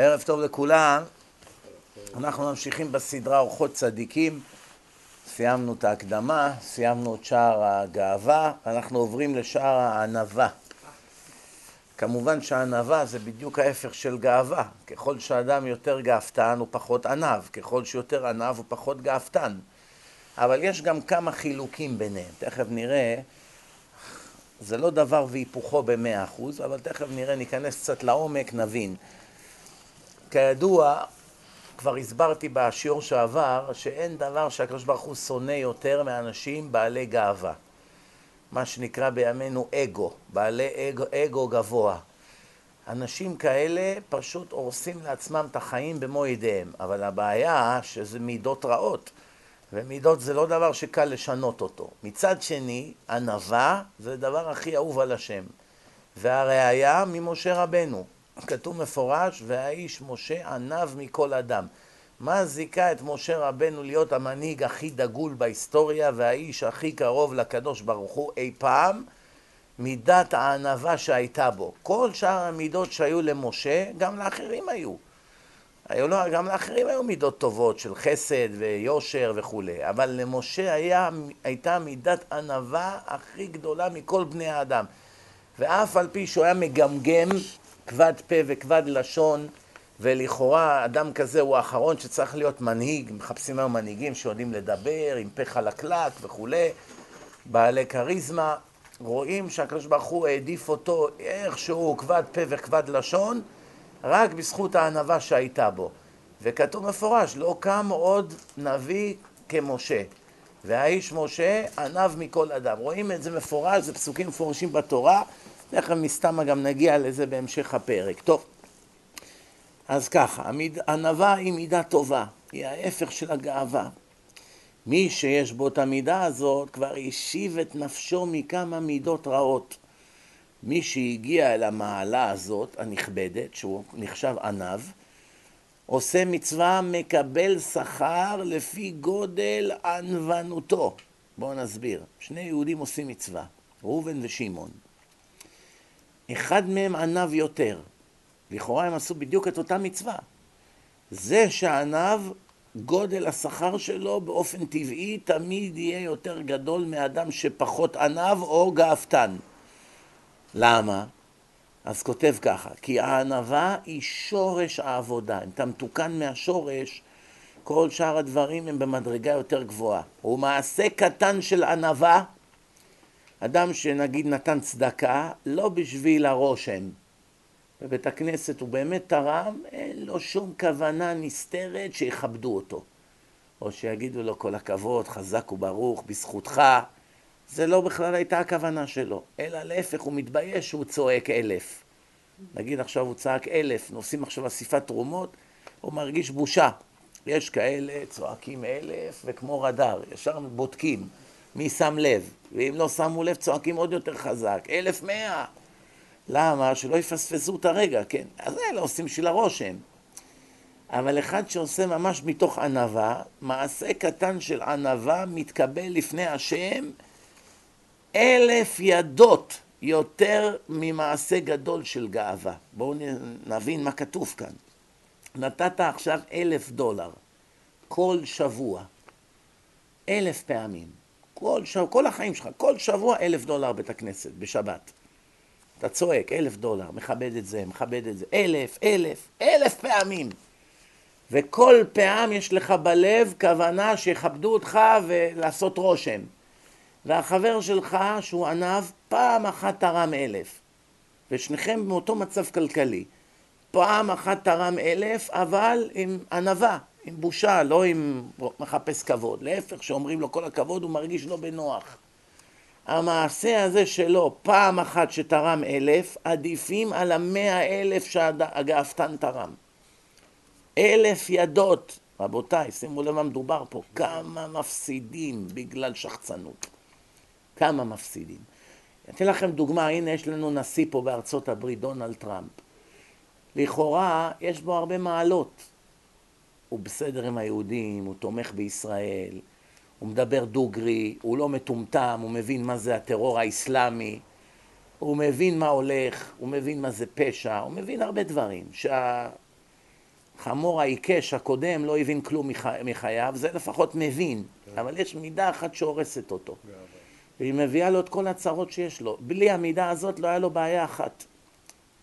ערב טוב לכולם. אנחנו ממשיכים בסדרה אורחות צדיקים. סיימנו את ההקדמה, סיימנו את שער הגאווה, אנחנו עוברים לשער הענווה. כמובן שהענווה זה בדיוק ההפך של גאווה. ככל שאדם יותר גאוותן הוא פחות ענב, ככל שיותר ענב הוא פחות גאוותן. אבל יש גם כמה חילוקים ביניהם. תכף נראה, זה לא דבר והיפוכו במאה אחוז, אבל תכף נראה, ניכנס קצת לעומק, נבין. כידוע, כבר הסברתי בשיעור שעבר, שאין דבר שהקדוש ברוך הוא שונא יותר מאנשים בעלי גאווה. מה שנקרא בימינו אגו, בעלי אגו, אגו גבוה. אנשים כאלה פשוט הורסים לעצמם את החיים במו ידיהם, אבל הבעיה שזה מידות רעות, ומידות זה לא דבר שקל לשנות אותו. מצד שני, ענווה זה הדבר הכי אהוב על השם. והראיה ממשה רבנו, כתוב מפורש, והאיש משה ענב מכל אדם. מה זיכה את משה רבנו להיות המנהיג הכי דגול בהיסטוריה והאיש הכי קרוב לקדוש ברוך הוא אי פעם? מידת הענווה שהייתה בו. כל שאר המידות שהיו למשה, גם לאחרים היו. היו לו, גם לאחרים היו מידות טובות של חסד ויושר וכולי, אבל למשה היה, הייתה מידת ענווה הכי גדולה מכל בני האדם. ואף על פי שהוא היה מגמגם כבד פה וכבד לשון, ולכאורה אדם כזה הוא האחרון שצריך להיות מנהיג, מחפשים היום מנהיגים שיודעים לדבר עם פה חלקלק וכולי, בעלי כריזמה, רואים שהקדוש ברוך הוא העדיף אותו איכשהו כבד פה וכבד לשון, רק בזכות הענווה שהייתה בו. וכתוב מפורש, לא קם עוד נביא כמשה. והאיש משה ענב מכל אדם. רואים את זה מפורש, זה פסוקים מפורשים בתורה, תכף מסתמה גם נגיע לזה בהמשך הפרק. טוב, אז ככה, ענווה היא מידה טובה, היא ההפך של הגאווה. מי שיש בו את המידה הזאת כבר השיב את נפשו מכמה מידות רעות. מי שהגיע אל המעלה הזאת, הנכבדת, שהוא נחשב ענב, עושה מצווה, מקבל שכר לפי גודל ענוונותו. בואו נסביר. שני יהודים עושים מצווה, ראובן ושמעון. אחד מהם ענב יותר. לכאורה הם עשו בדיוק את אותה מצווה. זה שענב, גודל השכר שלו באופן טבעי תמיד יהיה יותר גדול מאדם שפחות ענב או גאוותן. למה? אז כותב ככה, כי הענווה היא שורש העבודה. אם אתה מתוקן מהשורש, כל שאר הדברים הם במדרגה יותר גבוהה. הוא מעשה קטן של ענווה, אדם שנגיד נתן צדקה, לא בשביל הרושם. בבית הכנסת הוא באמת תרם, אין לו שום כוונה נסתרת שיכבדו אותו. או שיגידו לו כל הכבוד, חזק וברוך, בזכותך. זה לא בכלל הייתה הכוונה שלו, אלא להפך, הוא מתבייש שהוא צועק אלף. נגיד עכשיו הוא צעק אלף, נוסעים עכשיו אסיפת תרומות, הוא מרגיש בושה. יש כאלה צועקים אלף וכמו רדאר, ישר בודקים מי שם לב, ואם לא שמו לב צועקים עוד יותר חזק, אלף מאה. למה? שלא יפספסו את הרגע, כן? אז אלה עושים בשביל הרושם. אבל אחד שעושה ממש מתוך ענווה, מעשה קטן של ענווה מתקבל לפני השם אלף ידות יותר ממעשה גדול של גאווה. בואו נבין מה כתוב כאן. נתת עכשיו אלף דולר כל שבוע, אלף פעמים, כל, שבוע, כל החיים שלך, כל שבוע אלף דולר בית הכנסת, בשבת. אתה צועק, אלף דולר, מכבד את זה, מכבד את זה, אלף, אלף, אלף פעמים. וכל פעם יש לך בלב כוונה שיכבדו אותך ולעשות רושם. והחבר שלך, שהוא ענב, פעם אחת תרם אלף. ושניכם מאותו מצב כלכלי. פעם אחת תרם אלף, אבל עם ענווה, עם בושה, לא עם מחפש כבוד. להפך, כשאומרים לו כל הכבוד, הוא מרגיש לא בנוח. המעשה הזה שלו, פעם אחת שתרם אלף, עדיפים על המאה אלף שהגאפתן תרם. אלף ידות, רבותיי, שימו לב מה מדובר פה, כמה מפסידים בגלל שחצנות. כמה מפסידים. אתן לכם דוגמה, הנה יש לנו נשיא פה בארצות הברית, דונלד טראמפ. לכאורה יש בו הרבה מעלות. הוא בסדר עם היהודים, הוא תומך בישראל, הוא מדבר דוגרי, הוא לא מטומטם, הוא מבין מה זה הטרור האסלאמי, הוא מבין מה הולך, הוא מבין מה זה פשע, הוא מבין הרבה דברים. שה... חמור העיקש הקודם לא הבין כלום מחייו, זה לפחות מבין, כן. אבל יש מידה אחת שהורסת אותו. והיא מביאה לו את כל הצרות שיש לו. בלי המידה הזאת לא היה לו בעיה אחת.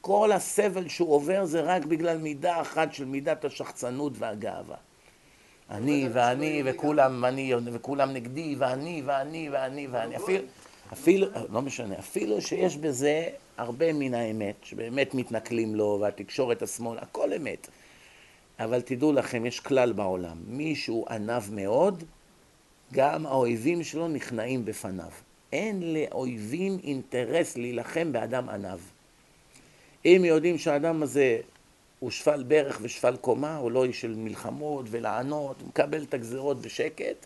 כל הסבל שהוא עובר זה רק בגלל מידה אחת של מידת השחצנות והגאווה. אני ואני וכולם, ואני וכולם נגדי, ואני ואני ואני ואני. אפילו, אפילו, לא משנה, אפילו שיש בזה הרבה מן האמת, שבאמת מתנכלים לו, והתקשורת השמאל, הכל אמת. אבל תדעו לכם, יש כלל בעולם, מי שהוא עניו מאוד, גם האויבים שלו נכנעים בפניו. אין לאויבים אינטרס להילחם באדם עניו. אם יודעים שהאדם הזה הוא שפל ברך ושפל קומה, הוא לא איש של מלחמות ולענות, הוא מקבל את הגזרות בשקט,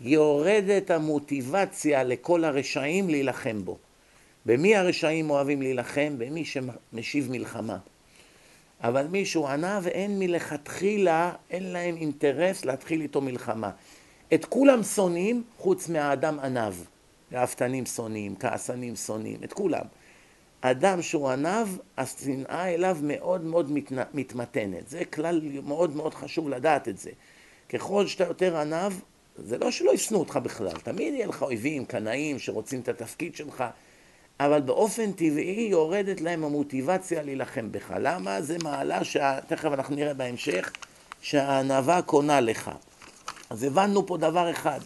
יורדת המוטיבציה לכל הרשעים להילחם בו. במי הרשעים אוהבים להילחם? במי שמשיב מלחמה. אבל מי שהוא ענה ואין מלכתחילה, אין להם אינטרס להתחיל איתו מלחמה. את כולם שונאים חוץ מהאדם עניו. ראפתנים שונאים, כעסנים שונאים, את כולם. אדם שהוא עניו, השנאה אליו מאוד מאוד מתמתנת. זה כלל מאוד מאוד חשוב לדעת את זה. ככל שאתה יותר עניו, זה לא שלא ישנאו אותך בכלל, תמיד יהיה לך אויבים, קנאים, שרוצים את התפקיד שלך, אבל באופן טבעי יורדת להם המוטיבציה להילחם בך. למה? זה מעלה שתכף אנחנו נראה בהמשך, שהענווה קונה לך. אז הבנו פה דבר אחד,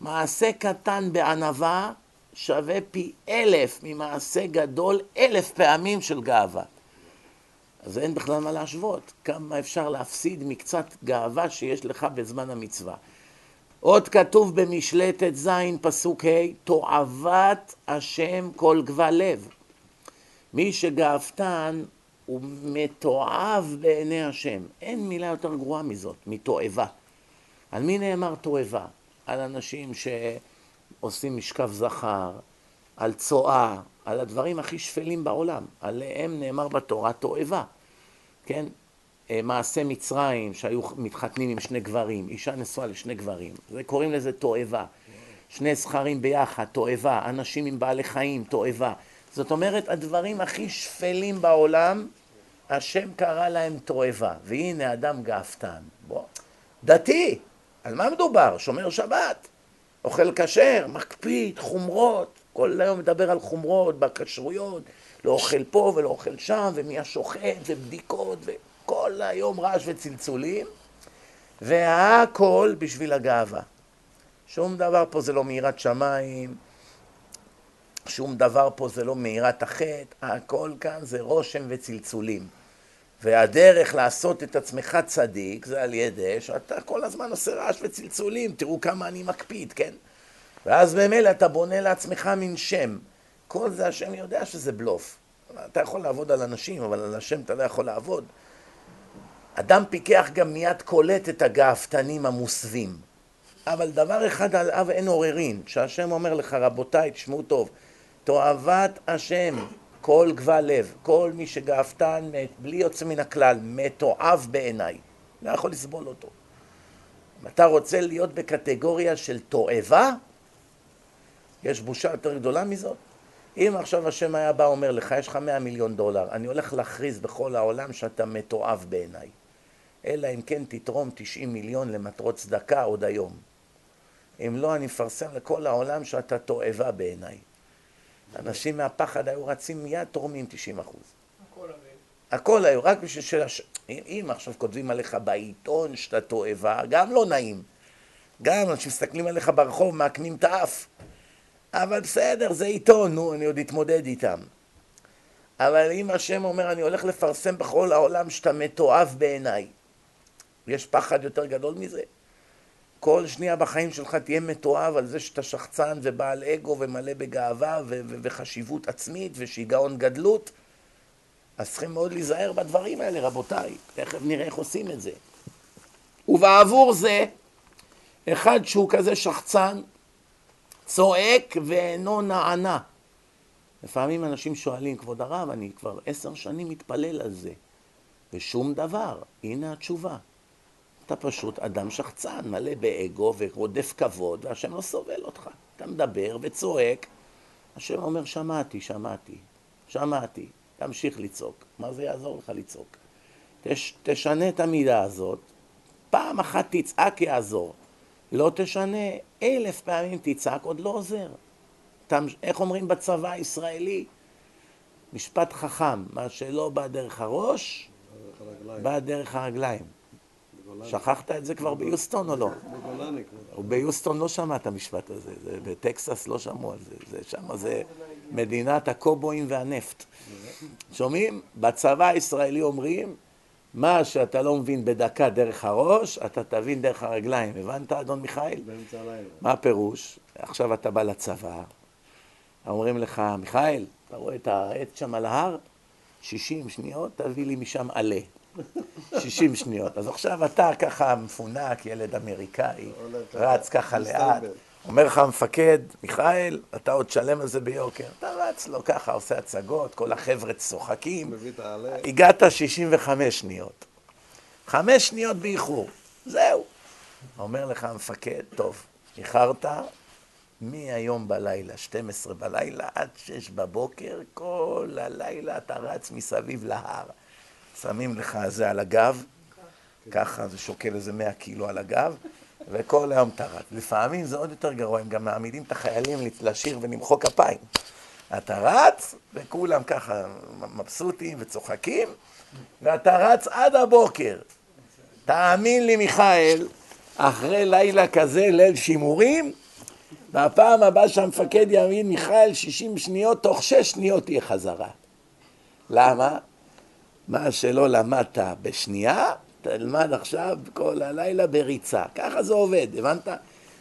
מעשה קטן בענווה שווה פי אלף ממעשה גדול אלף פעמים של גאווה. אז אין בכלל מה להשוות, כמה אפשר להפסיד מקצת גאווה שיש לך בזמן המצווה. עוד כתוב במשלי ט"ז פסוק ה' תועבת השם כל גבל לב. מי שגאוותן הוא מתועב בעיני השם. אין מילה יותר גרועה מזאת, מתועבה. על מי נאמר תועבה? על אנשים שעושים משכב זכר, על צואה, על הדברים הכי שפלים בעולם. עליהם נאמר בתורה תועבה. כן? אה, מעשה מצרים שהיו מתחתנים עם שני גברים, אישה נשואה לשני גברים, זה קוראים לזה תועבה. שני זכרים ביחד, תועבה, אנשים עם בעלי חיים, תועבה. זאת אומרת, הדברים הכי שפלים בעולם, השם קרא להם תועבה. והנה אדם גאוותן. בוא, דתי, על מה מדובר? שומר שבת, אוכל כשר, מקפיד, חומרות, כל היום מדבר על חומרות, בכשרויות, לא אוכל פה ולא אוכל שם, ומי השוחט, ובדיקות, ו... כל היום רעש וצלצולים, והכל בשביל הגאווה. שום דבר פה זה לא מאירת שמיים, שום דבר פה זה לא מאירת החטא, הכל כאן זה רושם וצלצולים. והדרך לעשות את עצמך צדיק זה על ידי שאתה כל הזמן עושה רעש וצלצולים, תראו כמה אני מקפיד, כן? ואז במילא אתה בונה לעצמך מין שם. כל זה השם יודע שזה בלוף. אתה יכול לעבוד על אנשים, אבל על השם אתה לא יכול לעבוד. אדם פיקח גם מיד קולט את הגאוותנים המוסווים. אבל דבר אחד עליו אין עוררין, שהשם אומר לך, רבותיי, תשמעו טוב, תועבת השם, כל גבל לב, כל מי שגאוותן, בלי יוצא מן הכלל, מתועב בעיניי. לא יכול לסבול אותו. אם אתה רוצה להיות בקטגוריה של תועבה, יש בושה יותר גדולה מזאת. אם עכשיו השם היה בא ואומר לך, יש לך מאה מיליון דולר, אני הולך להכריז בכל העולם שאתה מתועב בעיניי. אלא אם כן תתרום 90 מיליון למטרות צדקה עוד היום. אם לא, אני מפרסם לכל העולם שאתה תועבה בעיניי. אנשים מהפחד היו רצים מיד תורמים 90 אחוז. הכל היו, רק בשביל של... הש... אם עכשיו כותבים עליך בעיתון שאתה תועבה, גם לא נעים. גם אנשים מסתכלים עליך ברחוב, מעקמים את האף. אבל בסדר, זה עיתון, נו, אני עוד אתמודד איתם. אבל אם השם אומר, אני הולך לפרסם בכל העולם שאתה מתועב בעיניי, יש פחד יותר גדול מזה? כל שנייה בחיים שלך תהיה מתועב על זה שאתה שחצן ובעל אגו ומלא בגאווה ו- ו- וחשיבות עצמית ושיגעון גדלות. אז צריכים מאוד להיזהר בדברים האלה, רבותיי. תכף נראה איך עושים את זה. ובעבור זה, אחד שהוא כזה שחצן, צועק ואינו נענה. לפעמים אנשים שואלים, כבוד הרב, אני כבר עשר שנים מתפלל על זה, ושום דבר. הנה התשובה. אתה פשוט אדם שחצן, מלא באגו ורודף כבוד, והשם לא סובל אותך. אתה מדבר וצועק, השם אומר, שמעתי, שמעתי, שמעתי, תמשיך לצעוק. מה זה יעזור לך לצעוק? תש, תשנה את המידה הזאת, פעם אחת תצעק יעזור. לא תשנה, אלף פעמים תצעק, עוד לא עוזר. איך אומרים בצבא הישראלי? משפט חכם, מה שלא בא דרך הראש, בא דרך הרגליים. שכחת את זה כבר ביוסטון או לא? ביוסטון לא שמע את המשפט הזה, בטקסס לא שמעו על זה, שם זה מדינת הקובואים והנפט. שומעים? בצבא הישראלי אומרים, מה שאתה לא מבין בדקה דרך הראש, אתה תבין דרך הרגליים. הבנת, אדון מיכאל? באמצע הלילה. מה הפירוש? עכשיו אתה בא לצבא, אומרים לך, מיכאל, אתה רואה את העץ שם על ההר? 60 שניות, תביא לי משם עלה. 60 שניות. אז עכשיו אתה ככה מפונק, ילד אמריקאי, רץ ככה לאט. אומר לך המפקד, מיכאל, אתה עוד שלם על זה ביוקר. אתה רץ לו ככה, עושה הצגות, כל החבר'ה צוחקים. הגעת 65 שניות. חמש שניות באיחור, זהו. אומר לך המפקד, טוב, איחרת, מהיום בלילה, 12 בלילה עד 6 בבוקר, כל הלילה אתה רץ מסביב להר. שמים לך זה על הגב, ככה זה שוקל איזה 100 קילו על הגב, וכל היום אתה רץ. לפעמים זה עוד יותר גרוע, הם גם מעמידים את החיילים לשיר ולמחוא כפיים. אתה רץ, וכולם ככה מבסוטים וצוחקים, ואתה רץ עד הבוקר. תאמין לי, מיכאל, אחרי לילה כזה, ליל שימורים, והפעם הבאה שהמפקד יאמין מיכאל 60 שניות, תוך 6 שניות תהיה חזרה. למה? מה שלא למדת בשנייה, תלמד עכשיו כל הלילה בריצה. ככה זה עובד, הבנת?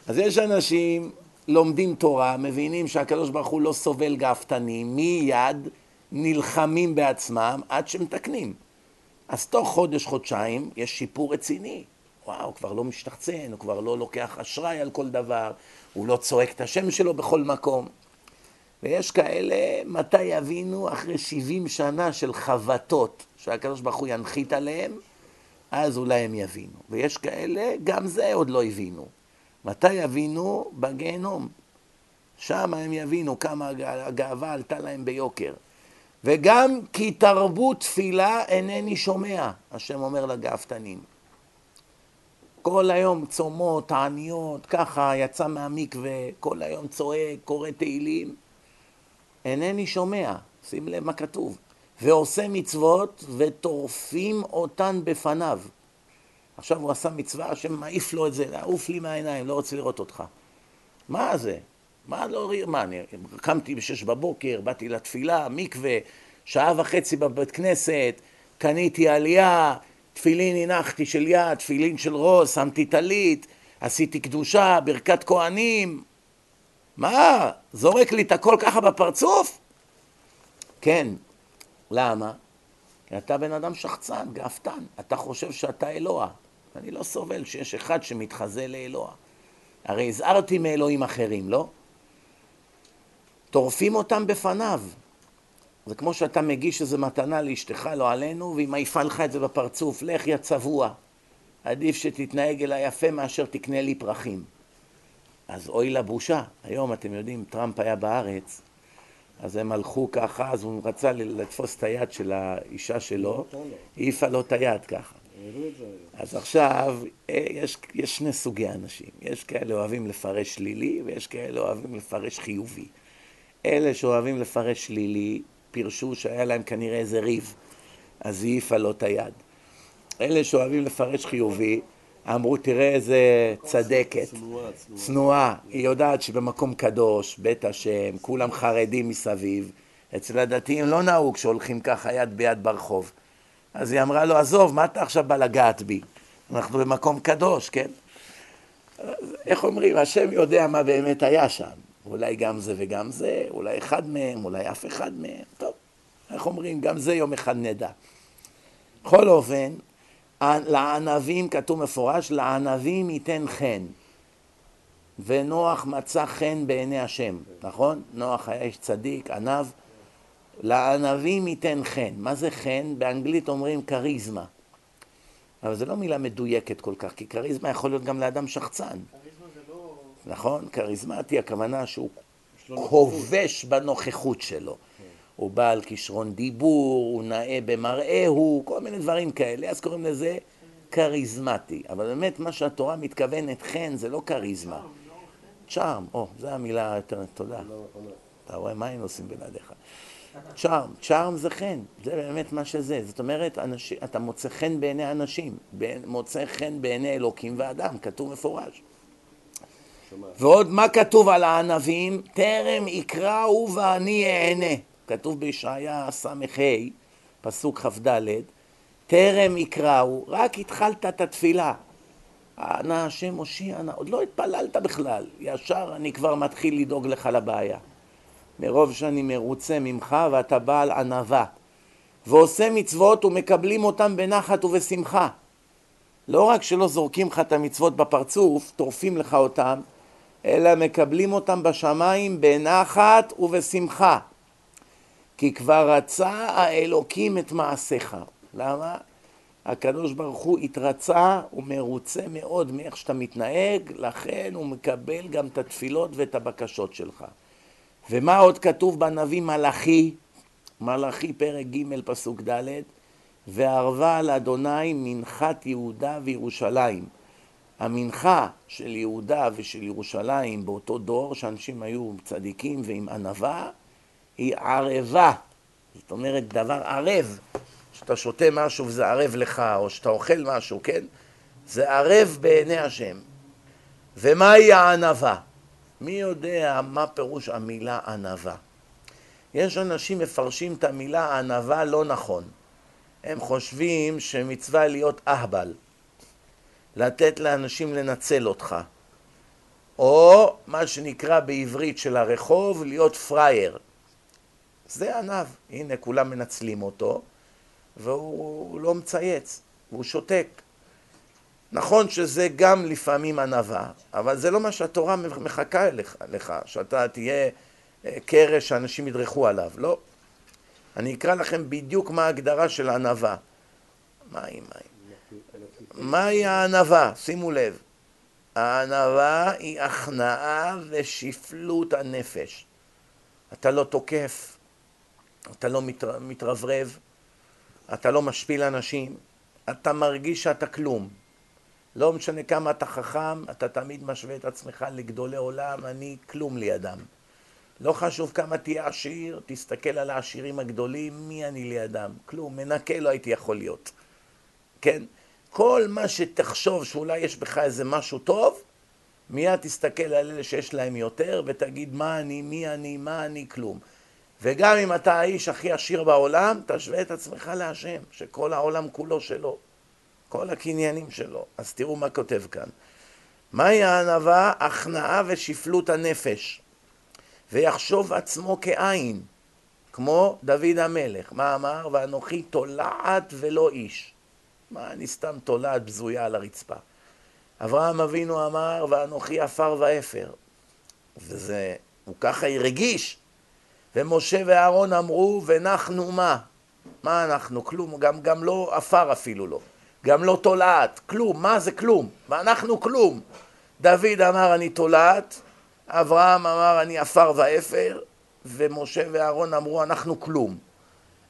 אז יש אנשים לומדים תורה, מבינים שהקדוש ברוך הוא לא סובל גאוותנים, מיד נלחמים בעצמם עד שמתקנים. אז תוך חודש-חודשיים יש שיפור רציני. וואו, כבר לא משתחצן, הוא כבר לא לוקח אשראי על כל דבר, הוא לא צועק את השם שלו בכל מקום. ויש כאלה, מתי יבינו? אחרי 70 שנה של חבטות שהקדוש ברוך הוא ינחית עליהם, אז אולי הם יבינו. ויש כאלה, גם זה עוד לא הבינו. מתי יבינו? בגיהנום. שם הם יבינו כמה הגאווה עלתה להם ביוקר. וגם כי תרבו תפילה אינני שומע, השם אומר לגאוותנים. כל היום צומות, תעניות, ככה, יצא מהמקווה, כל היום צועק, קורא תהילים. אינני שומע, שים לב מה כתוב. ועושה מצוות וטורפים אותן בפניו. עכשיו הוא עשה מצווה, השם מעיף לו את זה, לעוף לי מהעיניים, לא רוצה לראות אותך. מה זה? מה לא... מה, אני קמתי בשש בבוקר, באתי לתפילה, מקווה, שעה וחצי בבית כנסת, קניתי עלייה, תפילין הנחתי של יד, תפילין של ראש, שמתי טלית, עשיתי קדושה, ברכת כהנים. מה? זורק לי את הכל ככה בפרצוף? כן. למה? כי אתה בן אדם שחצן, גאוותן. אתה חושב שאתה אלוה. אני לא סובל שיש אחד שמתחזה לאלוה. הרי הזהרתי מאלוהים אחרים, לא? טורפים אותם בפניו. זה כמו שאתה מגיש איזו מתנה לאשתך, לא עלינו, והיא מעיפה לך את זה בפרצוף, לך יא צבוע. עדיף שתתנהג אליי יפה מאשר תקנה לי פרחים. אז אוי לבושה. היום, אתם יודעים, טראמפ היה בארץ, אז הם הלכו ככה, אז הוא רצה לתפוס את היד של האישה שלו, העיפה לו את היד ככה. אז עכשיו, אה, יש, יש שני סוגי אנשים. יש כאלה אוהבים לפרש שלילי, ויש כאלה אוהבים לפרש חיובי. אלה שאוהבים לפרש שלילי, פירשו שהיה להם כנראה איזה ריב, אז היא העיפה לו את היד. אלה שאוהבים לפרש חיובי, אמרו, תראה איזה צדקת, צנועה, היא יודעת שבמקום קדוש, בית השם, כולם חרדים מסביב. אצל הדתיים לא נהוג שהולכים ככה יד ביד ברחוב. אז היא אמרה לו, עזוב, מה אתה עכשיו בא לגעת בי? אנחנו במקום קדוש, כן? איך אומרים, השם יודע מה באמת היה שם. אולי גם זה וגם זה, אולי אחד מהם, אולי אף אחד מהם. טוב, איך אומרים, גם זה יום אחד נדע. בכל אופן, לענבים כתוב מפורש, לענבים ייתן חן. ונוח מצא חן בעיני השם, נכון? נוח היה איש צדיק, ענב. לענבים ייתן חן. מה זה חן? באנגלית אומרים כריזמה. אבל זו לא מילה מדויקת כל כך, כי כריזמה יכול להיות גם לאדם שחצן. לא... נכון? כריזמטי, הכוונה שהוא כובש בנוכחות שלו. הוא בעל כישרון דיבור, הוא נאה במראהו, כל מיני דברים כאלה, אז קוראים לזה כריזמטי. אבל באמת מה שהתורה מתכוונת חן זה לא כריזמה. צ'ארם, או, זו המילה היותר, תודה. אתה רואה מה היינו עושים בלעדיך. צ'ארם, צ'ארם זה חן, זה באמת מה שזה. זאת אומרת, אנש, אתה מוצא חן בעיני אנשים, מוצא חן בעיני אלוקים ואדם, כתוב מפורש. ועוד מה כתוב על הענבים? טרם יקראו ואני אענה. כתוב בישעיה ס"ה, פסוק כ"ד, טרם יקראו, רק התחלת את התפילה. אנא השם הושיע נא, עוד לא התפללת בכלל, ישר אני כבר מתחיל לדאוג לך לבעיה. מרוב שאני מרוצה ממך ואתה בעל ענווה. ועושה מצוות ומקבלים אותם בנחת ובשמחה. לא רק שלא זורקים לך את המצוות בפרצוף, טורפים לך אותם, אלא מקבלים אותם בשמיים בנחת ובשמחה. כי כבר רצה האלוקים את מעשיך. למה? הקדוש ברוך הוא התרצה, הוא מרוצה מאוד מאיך שאתה מתנהג, לכן הוא מקבל גם את התפילות ואת הבקשות שלך. ומה עוד כתוב בנביא מלאכי? מלאכי פרק ג' פסוק ד' וערבה על אדוני מנחת יהודה וירושלים. המנחה של יהודה ושל ירושלים באותו דור, שאנשים היו צדיקים ועם ענווה, היא ערבה. זאת אומרת, דבר ערב. שאתה שותה משהו וזה ערב לך, או שאתה אוכל משהו, כן? זה ערב בעיני השם. ומהי הענווה? מי יודע מה פירוש המילה ענווה? יש אנשים מפרשים את המילה ענווה לא נכון. הם חושבים שמצווה להיות אהבל, לתת לאנשים לנצל אותך, או מה שנקרא בעברית של הרחוב, להיות פראייר. זה ענב. הנה, כולם מנצלים אותו, והוא לא מצייץ, והוא שותק. נכון שזה גם לפעמים ענווה, אבל זה לא מה שהתורה מחכה לך, לך שאתה תהיה אה, קרש שאנשים ידרכו עליו, לא. אני אקרא לכם בדיוק מה ההגדרה של ענווה. מהי, מהי? מהי הענווה? שימו לב. הענווה היא הכנעה ושפלות הנפש. אתה לא תוקף, אתה לא מתרברב, אתה לא משפיל אנשים, אתה מרגיש שאתה כלום. לא משנה כמה אתה חכם, אתה תמיד משווה את עצמך לגדולי עולם, אני כלום לידם. לא חשוב כמה תהיה עשיר, תסתכל על העשירים הגדולים, מי אני לידם? כלום, מנקה לא הייתי יכול להיות. כן? כל מה שתחשוב שאולי יש בך איזה משהו טוב, מיד תסתכל על אלה שיש להם יותר ותגיד מה אני, מי אני, מה אני, כלום. וגם אם אתה האיש הכי עשיר בעולם, תשווה את עצמך להשם, שכל העולם כולו שלו, כל הקניינים שלו. אז תראו מה כותב כאן. מהי הענווה? הכנעה ושפלות הנפש, ויחשוב עצמו כעין, כמו דוד המלך. מה אמר? ואנוכי תולעת ולא איש. מה, אני סתם תולעת בזויה על הרצפה. אברהם אבינו אמר, ואנוכי עפר ואפר. וזה, הוא ככה הרגיש. ומשה ואהרון אמרו, ונחנו מה? מה אנחנו? כלום, גם, גם לא עפר אפילו לא. גם לא תולעת, כלום, מה זה כלום? ואנחנו כלום. דוד אמר אני תולעת, אברהם אמר אני עפר ואפר, ומשה ואהרון אמרו אנחנו כלום.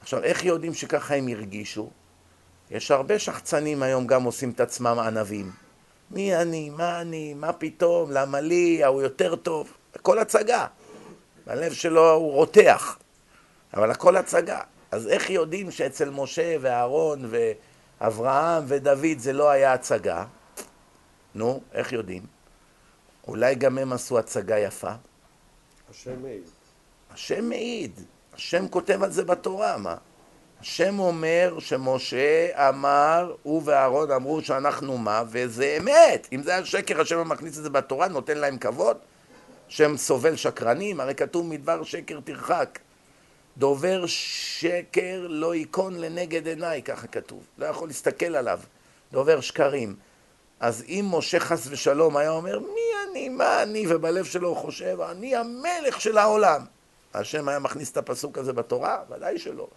עכשיו, איך יודעים שככה הם הרגישו? יש הרבה שחצנים היום גם עושים את עצמם ענבים. מי אני? מה אני? מה פתאום? למה לי? ההוא יותר טוב. הכל הצגה. בלב שלו הוא רותח, אבל הכל הצגה. אז איך יודעים שאצל משה ואהרון ואברהם ודוד זה לא היה הצגה? נו, איך יודעים? אולי גם הם עשו הצגה יפה? השם מעיד. השם מעיד. השם כותב על זה בתורה, מה? השם אומר שמשה אמר, הוא ואהרון אמרו שאנחנו מה, וזה אמת. אם זה היה שקר, השם מכניס את זה בתורה, נותן להם כבוד. שם סובל שקרנים, הרי כתוב מדבר שקר תרחק. דובר שקר לא ייכון לנגד עיניי, ככה כתוב. לא יכול להסתכל עליו. דובר שקרים. אז אם משה חס ושלום היה אומר, מי אני, מה אני, ובלב שלו הוא חושב, אני המלך של העולם. השם היה מכניס את הפסוק הזה בתורה? ודאי שלא.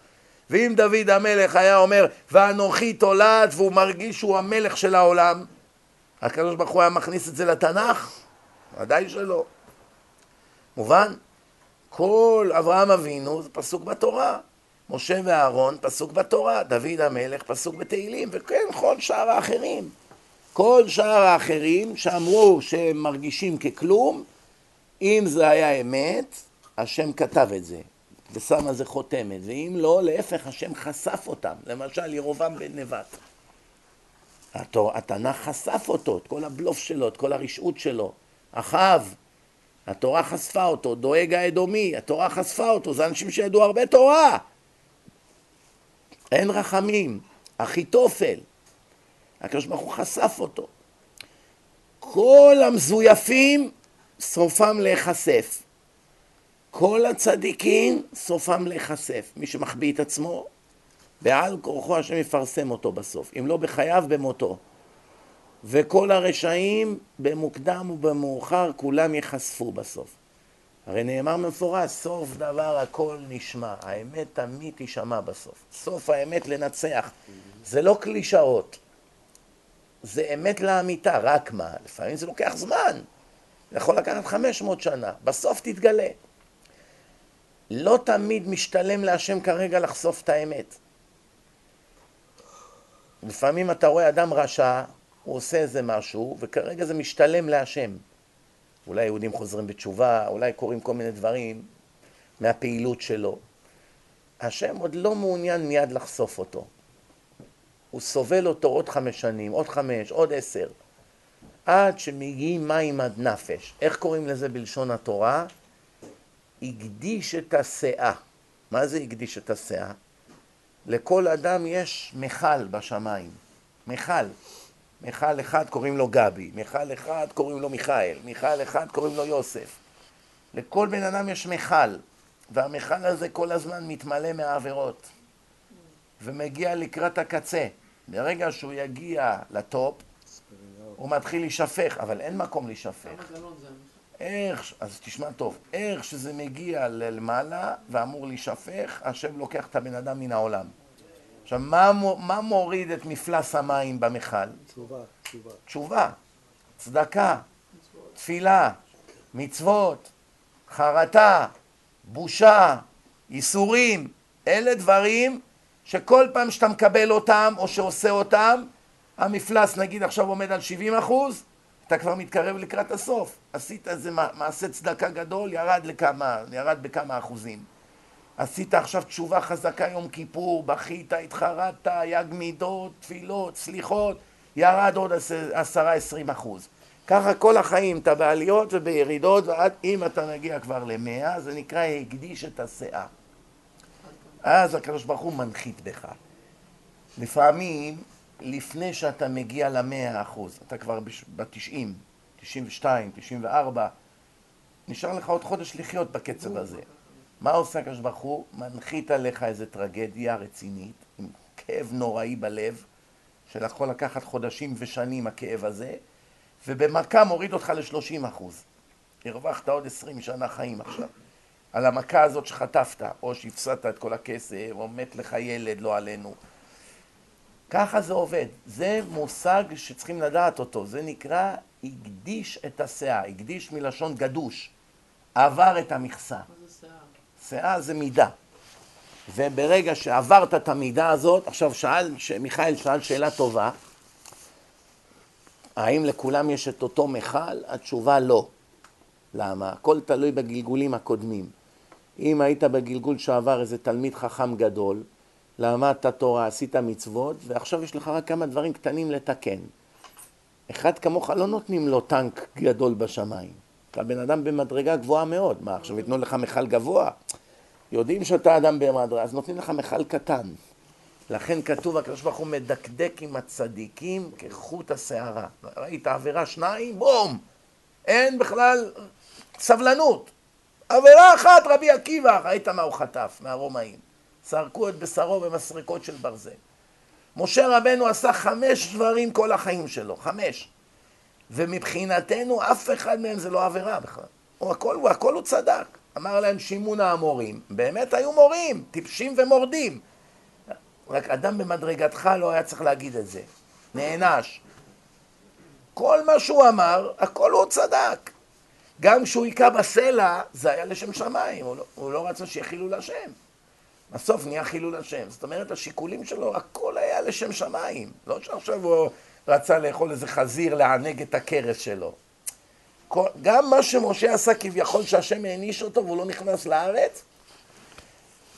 ואם דוד המלך היה אומר, ואנוכי תולעת, והוא מרגיש שהוא המלך של העולם, הקדוש ברוך הוא היה מכניס את זה לתנ"ך? ודאי שלא. מובן? כל אברהם אבינו זה פסוק בתורה. משה ואהרון, פסוק בתורה. דוד המלך, פסוק בתהילים. וכן, כל שאר האחרים. כל שאר האחרים שאמרו שהם מרגישים ככלום, אם זה היה אמת, השם כתב את זה, ושם על זה חותמת, ואם לא, להפך, השם חשף אותם. למשל, ירובעם בן נבט. התנ"ך חשף אותו, את כל הבלוף שלו, את כל הרשעות שלו. אחאב, התורה חשפה אותו, דואג האדומי, התורה חשפה אותו, זה אנשים שידעו הרבה תורה. אין רחמים, אחיתופל, הקדוש ברוך הוא חשף אותו. כל המזויפים סופם להיחשף. כל הצדיקים סופם להיחשף. מי שמחביא את עצמו, בעל כורחו השם יפרסם אותו בסוף, אם לא בחייו במותו. וכל הרשעים במוקדם ובמאוחר כולם ייחשפו בסוף. הרי נאמר מפורש, סוף דבר הכל נשמע, האמת תמיד תישמע בסוף. סוף האמת לנצח. זה לא קלישאות, זה אמת לאמיתה, רק מה, לפעמים זה לוקח זמן, זה יכול לקחת 500 שנה, בסוף תתגלה. לא תמיד משתלם להשם כרגע לחשוף את האמת. לפעמים אתה רואה אדם רשע, הוא עושה איזה משהו, וכרגע זה משתלם להשם. אולי יהודים חוזרים בתשובה, אולי קורים כל מיני דברים מהפעילות שלו. השם עוד לא מעוניין מיד לחשוף אותו. הוא סובל אותו עוד חמש שנים, עוד חמש, עוד עשר, עד שמגיעים מים עד נפש. איך קוראים לזה בלשון התורה? הקדיש את הסאה. מה זה הקדיש את הסאה? לכל אדם יש מכל בשמיים. מכל. מכל אחד קוראים לו גבי, מכל אחד קוראים לו מיכאל, מיכל אחד קוראים לו יוסף. לכל בן אדם יש מכל, והמכל הזה כל הזמן מתמלא מהעבירות, ומגיע לקראת הקצה. ברגע שהוא יגיע לטופ, הוא מתחיל להישפך, אבל אין מקום להישפך. איך, אז תשמע טוב, איך שזה מגיע למעלה ואמור להישפך, השם לוקח את הבן אדם מן העולם. עכשיו, מה, מה מוריד את מפלס המים במכל? תשובה, תשובה. תשובה, צדקה, תפילה, מצוות, חרטה, בושה, ייסורים, אלה דברים שכל פעם שאתה מקבל אותם או שעושה אותם, המפלס נגיד עכשיו עומד על 70 אחוז, אתה כבר מתקרב לקראת הסוף. עשית איזה מעשה צדקה גדול, ירד לכמה, ירד בכמה אחוזים. עשית עכשיו תשובה חזקה יום כיפור, בכית, התחרדת, יג מידות, תפילות, סליחות, ירד עוד עשרה עשרים אחוז. ככה כל החיים, אתה בעליות ובירידות, ועד אם אתה מגיע כבר למאה, זה נקרא הקדיש את הסאה. אז הקדוש ברוך הוא מנחית בך. לפעמים, לפני שאתה מגיע למאה אחוז, אתה כבר בתשעים, תשעים ושתיים, תשעים וארבע, נשאר לך עוד חודש לחיות בקצב הזה. מה עושה הקדוש ברוך הוא? מנחית עליך איזו טרגדיה רצינית, עם כאב נוראי בלב, שיכול לקחת חודשים ושנים הכאב הזה, ובמכה מוריד אותך ל-30 אחוז. הרווחת עוד 20 שנה חיים עכשיו. על המכה הזאת שחטפת, או שהפסדת את כל הכסף, או מת לך ילד, לא עלינו. ככה זה עובד. זה מושג שצריכים לדעת אותו. זה נקרא הקדיש את הסאה. הקדיש מלשון גדוש. עבר את המכסה. סאה זה מידה. וברגע שעברת את המידה הזאת, עכשיו שאל, מיכאל שאל שאלה טובה, האם לכולם יש את אותו מכל? התשובה לא. למה? הכל תלוי בגלגולים הקודמים. אם היית בגלגול שעבר איזה תלמיד חכם גדול, למדת תורה, עשית מצוות, ועכשיו יש לך רק כמה דברים קטנים לתקן. אחד כמוך לא נותנים לו טנק גדול בשמיים. אתה בן אדם במדרגה גבוהה מאוד. מה, עכשיו ייתנו לך מכל גבוה? יודעים שאתה אדם במדרגה, אז נותנים לך מכל קטן. לכן כתוב, הקדוש ברוך הוא מדקדק עם הצדיקים כחוט השערה. ראית עבירה שניים, בום! אין בכלל סבלנות. עבירה אחת, רבי עקיבא, ראית מה הוא חטף מהרומאים. סרקו את בשרו במסרקות של ברזל. משה רבנו עשה חמש דברים כל החיים שלו, חמש. ומבחינתנו אף אחד מהם זה לא עבירה בכלל. הוא הכל, הוא הכל הוא צדק. אמר להם שימון האמורים. באמת היו מורים, טיפשים ומורדים. רק אדם במדרגתך לא היה צריך להגיד את זה. נענש. כל מה שהוא אמר, הכל הוא צדק. גם כשהוא היכה בסלע, זה היה לשם שמיים, הוא לא, הוא לא רצה שיחילו להשם. בסוף נהיה חילול השם. זאת אומרת, השיקולים שלו, הכל היה לשם שמיים. לא שעכשיו הוא רצה לאכול איזה חזיר, לענג את הכרס שלו. גם מה שמשה עשה כביכול שהשם העניש אותו והוא לא נכנס לארץ,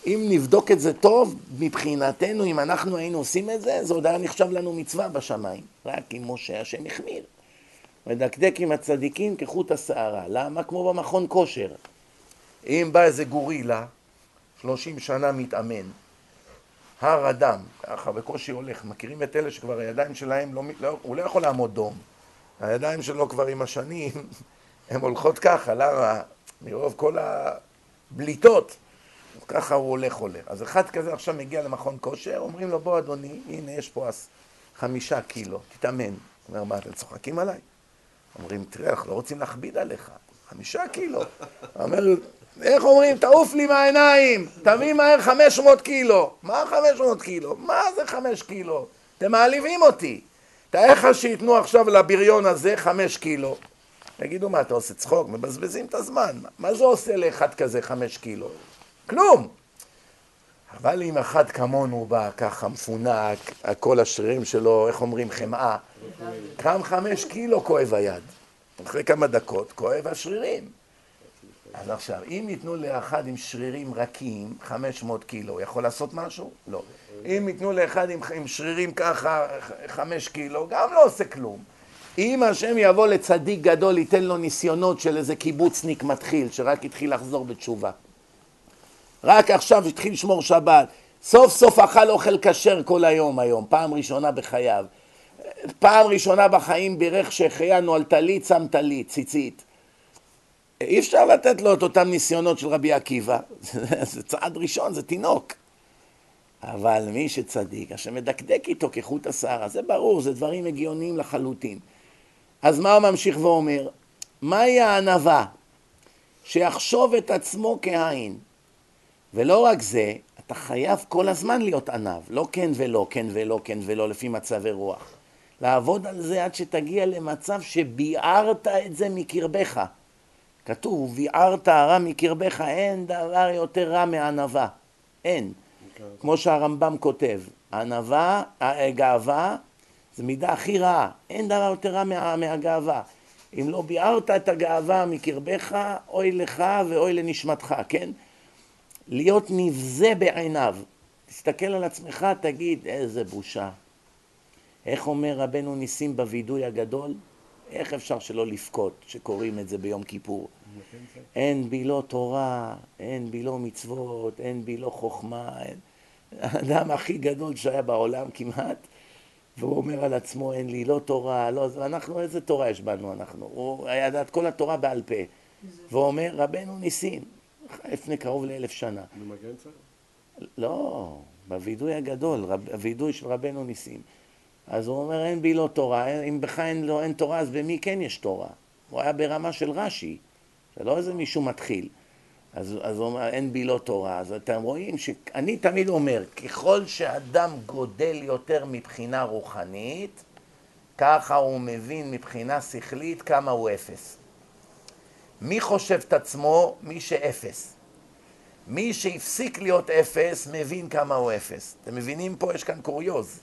אם נבדוק את זה טוב, מבחינתנו, אם אנחנו היינו עושים את זה, זה עוד היה נחשב לנו מצווה בשמיים. רק אם משה השם החמיר. מדקדק עם הצדיקים כחוט השערה. למה? כמו במכון כושר. אם בא איזה גורילה, שלושים שנה מתאמן, הר אדם, ככה בקושי הולך, מכירים את אלה שכבר הידיים שלהם, לא, לא, הוא לא יכול לעמוד דום. הידיים שלו כבר עם השנים, הן הולכות ככה, למה? מרוב כל הבליטות. ככה הוא הולך הולך. אז אחד כזה עכשיו מגיע למכון כושר, אומרים לו, בוא אדוני, הנה יש פה חמישה קילו, תתאמן. הוא אומר, מה, אתם צוחקים עליי? אומרים, תראה, אנחנו לא רוצים להכביד עליך, חמישה קילו. אומר, איך אומרים, תעוף לי מהעיניים, תביא מהר 500 קילו. מה 500 קילו? מה זה 5 קילו? אתם מעליבים אותי. תאר לך שייתנו עכשיו לבריון הזה 5 קילו. תגידו, מה, אתה עושה צחוק? מבזבזים את הזמן. מה זה עושה לאחד כזה 5 קילו? כלום. אבל אם אחד כמונו בא ככה מפונק, כל השרירים שלו, איך אומרים, חמאה, קם חמש קילו כואב היד. אחרי כמה דקות כואב השרירים. אז עכשיו, אם ייתנו לאחד עם שרירים רכים 500 קילו, יכול לעשות משהו? לא. אם ייתנו לאחד עם, עם שרירים ככה 5 קילו, גם לא עושה כלום. אם השם יבוא לצדיק גדול, ייתן לו ניסיונות של איזה קיבוצניק מתחיל, שרק התחיל לחזור בתשובה. רק עכשיו התחיל לשמור שבת, סוף סוף אכל אוכל כשר כל היום היום, פעם ראשונה בחייו. פעם ראשונה בחיים בירך שהחיינו על טלית, שם טלית, ציצית. אי אפשר לתת לו את אותם ניסיונות של רבי עקיבא, זה צעד ראשון, זה תינוק. אבל מי שצדיק, אשר מדקדק איתו כחוט השערה, זה ברור, זה דברים הגיוניים לחלוטין. אז מה הוא ממשיך ואומר? מהי הענווה? שיחשוב את עצמו כעין. ולא רק זה, אתה חייב כל הזמן להיות ענב, לא כן ולא, כן ולא, כן ולא, לפי מצבי רוח. לעבוד על זה עד שתגיע למצב שביערת את זה מקרבך. כתוב, ביערת הרע מקרבך, אין דבר יותר רע מענווה. אין. כמו שהרמב"ם כותב, ענווה, גאווה, זה מידה הכי רעה. אין דבר יותר רע מה, מהגאווה. אם לא ביערת את הגאווה מקרבך, אוי לך ואוי לנשמתך, כן? להיות נבזה בעיניו. תסתכל על עצמך, תגיד, איזה בושה. איך אומר רבנו ניסים בווידוי הגדול? איך אפשר שלא לבכות שקוראים את זה ביום כיפור? אין בי לא תורה, אין בי לא מצוות, אין בי לא חוכמה. אין... האדם הכי גדול שהיה בעולם כמעט, והוא אומר על עצמו, אין לי לא תורה, לא... אנחנו, איזה תורה יש בנו אנחנו? הוא היה את כל התורה בעל פה. והוא אומר, רבנו ניסים, לפני קרוב לאלף שנה. במגן צה"ל? לא, בווידוי הגדול, רב, הווידוי של רבנו ניסים. אז הוא אומר, אין בי לא תורה, אם בך אין, לא, אין תורה, אז במי כן יש תורה? הוא היה ברמה של רש"י, זה לא איזה מישהו מתחיל. אז, אז הוא אומר, אין בי לא תורה. אז אתם רואים שאני תמיד אומר, ככל שאדם גודל יותר מבחינה רוחנית, ככה הוא מבין מבחינה שכלית כמה הוא אפס. מי חושב את עצמו? מי שאפס. מי שהפסיק להיות אפס, מבין כמה הוא אפס. אתם מבינים פה? יש כאן קוריוז.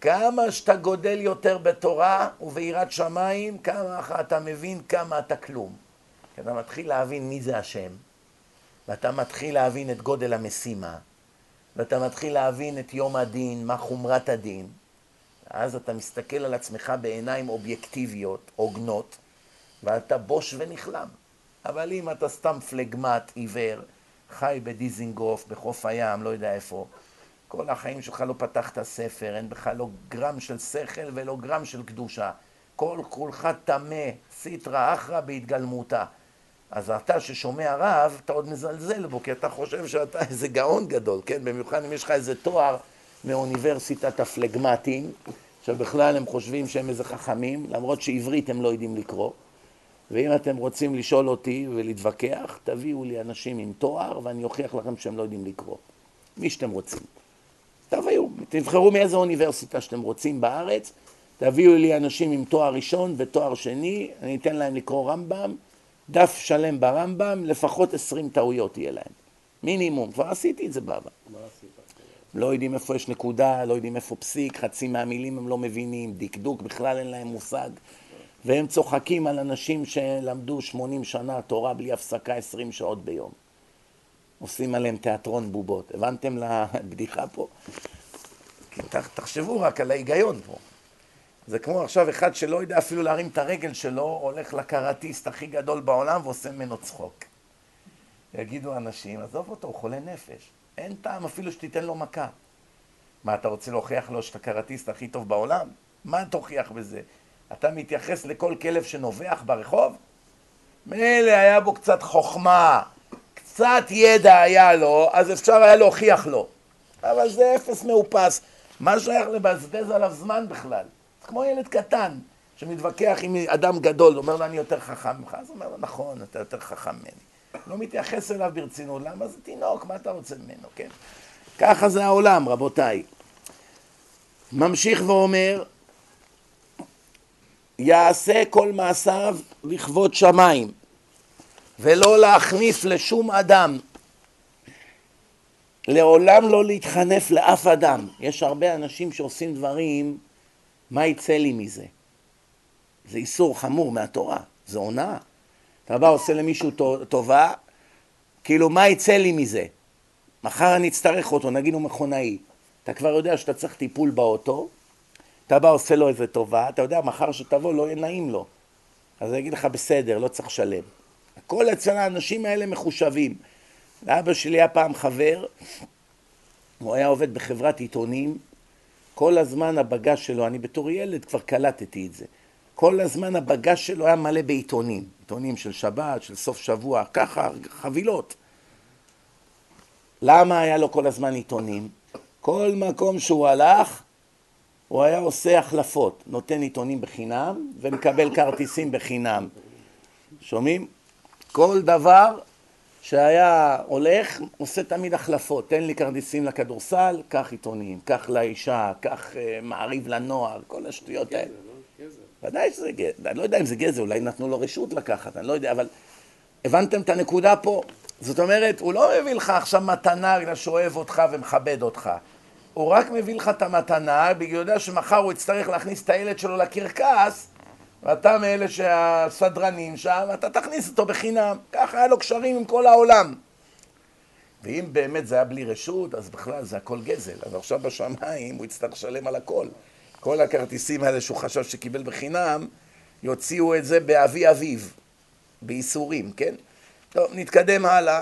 כמה שאתה גודל יותר בתורה וביראת שמיים, כמה אתה מבין כמה אתה כלום. כי אתה מתחיל להבין מי זה השם, ואתה מתחיל להבין את גודל המשימה, ואתה מתחיל להבין את יום הדין, מה חומרת הדין. אז אתה מסתכל על עצמך בעיניים אובייקטיביות, הוגנות, ואתה בוש ונכלם. אבל אם אתה סתם פלגמט, עיוור, חי בדיזינגוף, בחוף הים, לא יודע איפה, כל החיים שלך לא פתחת ספר, אין בך לא גרם של שכל ולא גרם של קדושה. כל כולך טמא, סיטרא אחרא בהתגלמותה. אז אתה ששומע רב, אתה עוד מזלזל בו, כי אתה חושב שאתה איזה גאון גדול, כן? במיוחד אם יש לך איזה תואר מאוניברסיטת הפלגמטים, שבכלל הם חושבים שהם איזה חכמים, למרות שעברית הם לא יודעים לקרוא. ואם אתם רוצים לשאול אותי ולהתווכח, תביאו לי אנשים עם תואר ואני אוכיח לכם שהם לא יודעים לקרוא. מי שאתם רוצים. תביאו, תבחרו מאיזה אוניברסיטה שאתם רוצים בארץ, תביאו לי אנשים עם תואר ראשון ותואר שני, אני אתן להם לקרוא רמב"ם, דף שלם ברמב"ם, לפחות עשרים טעויות יהיה להם. מינימום, כבר עשיתי את זה בעבר. מה עשית? לא יודעים איפה יש נקודה, לא יודעים איפה פסיק, חצי מהמילים הם לא מבינים, דקדוק בכלל אין להם מושג. והם צוחקים על אנשים שלמדו 80 שנה תורה בלי הפסקה 20 שעות ביום. עושים עליהם תיאטרון בובות. הבנתם לבדיחה פה? תחשבו רק על ההיגיון פה. זה כמו עכשיו אחד שלא יודע אפילו להרים את הרגל שלו, הולך לקראטיסט הכי גדול בעולם ועושה ממנו צחוק. יגידו אנשים, עזוב אותו, הוא חולה נפש. אין טעם אפילו שתיתן לו מכה. מה, אתה רוצה להוכיח לו שאתה קראטיסט הכי טוב בעולם? מה תוכיח בזה? אתה מתייחס לכל כלב שנובח ברחוב? מילא היה בו קצת חוכמה, קצת ידע היה לו, אז אפשר היה להוכיח לו. אבל זה אפס מאופס. מה שייך לבזבז עליו זמן בכלל? כמו ילד קטן שמתווכח עם אדם גדול, אומר לו אני יותר חכם ממך, אז הוא אומר לו נכון, אתה יותר חכם ממני. לא מתייחס אליו ברצינות, למה זה תינוק, מה אתה רוצה ממנו, כן? ככה זה העולם, רבותיי. ממשיך ואומר, יעשה כל מעשיו לכבוד שמיים, ולא להחניף לשום אדם, לעולם לא להתחנף לאף אדם. יש הרבה אנשים שעושים דברים, מה יצא לי מזה? זה איסור חמור מהתורה, זה הונאה. אתה בא עושה למישהו טובה, כאילו מה יצא לי מזה? מחר אני אצטרך אותו, נגיד הוא מכונאי. אתה כבר יודע שאתה צריך טיפול באוטו, אתה בא עושה לו איזה טובה, אתה יודע, מחר שתבוא לא יהיה נעים לו. אז אני אגיד לך, בסדר, לא צריך לשלם. הכל אצל האנשים האלה מחושבים. לאבא שלי היה פעם חבר, הוא היה עובד בחברת עיתונים, כל הזמן הבגש שלו, אני בתור ילד כבר קלטתי את זה, כל הזמן הבגש שלו היה מלא בעיתונים, עיתונים של שבת, של סוף שבוע, ככה, חבילות. למה היה לו כל הזמן עיתונים? כל מקום שהוא הלך, הוא היה עושה החלפות, נותן עיתונים בחינם ומקבל כרטיסים בחינם. שומעים? כל דבר שהיה הולך, עושה תמיד החלפות. תן לי כרטיסים לכדורסל, קח עיתונים, קח לאישה, קח uh, מעריב לנוער, כל השטויות האלה. ודאי שזה גזר, אני לא יודע אם זה גזר, אולי נתנו לו רשות לקחת, אני לא יודע, אבל הבנתם את הנקודה פה? זאת אומרת, הוא לא מביא לך עכשיו מתנה בגלל שהוא אוהב אותך ומכבד אותך. הוא רק מביא לך את המתנה, בגלל יודע שמחר הוא יצטרך להכניס את הילד שלו לקרקס, ואתה מאלה שהסדרנים שם, אתה תכניס אותו בחינם. ככה היה לו קשרים עם כל העולם. ואם באמת זה היה בלי רשות, אז בכלל זה הכל גזל. אז עכשיו בשמיים הוא יצטרך לשלם על הכל. כל הכרטיסים האלה שהוא חשב שקיבל בחינם, יוציאו את זה באבי אביו, בייסורים, כן? טוב, נתקדם הלאה.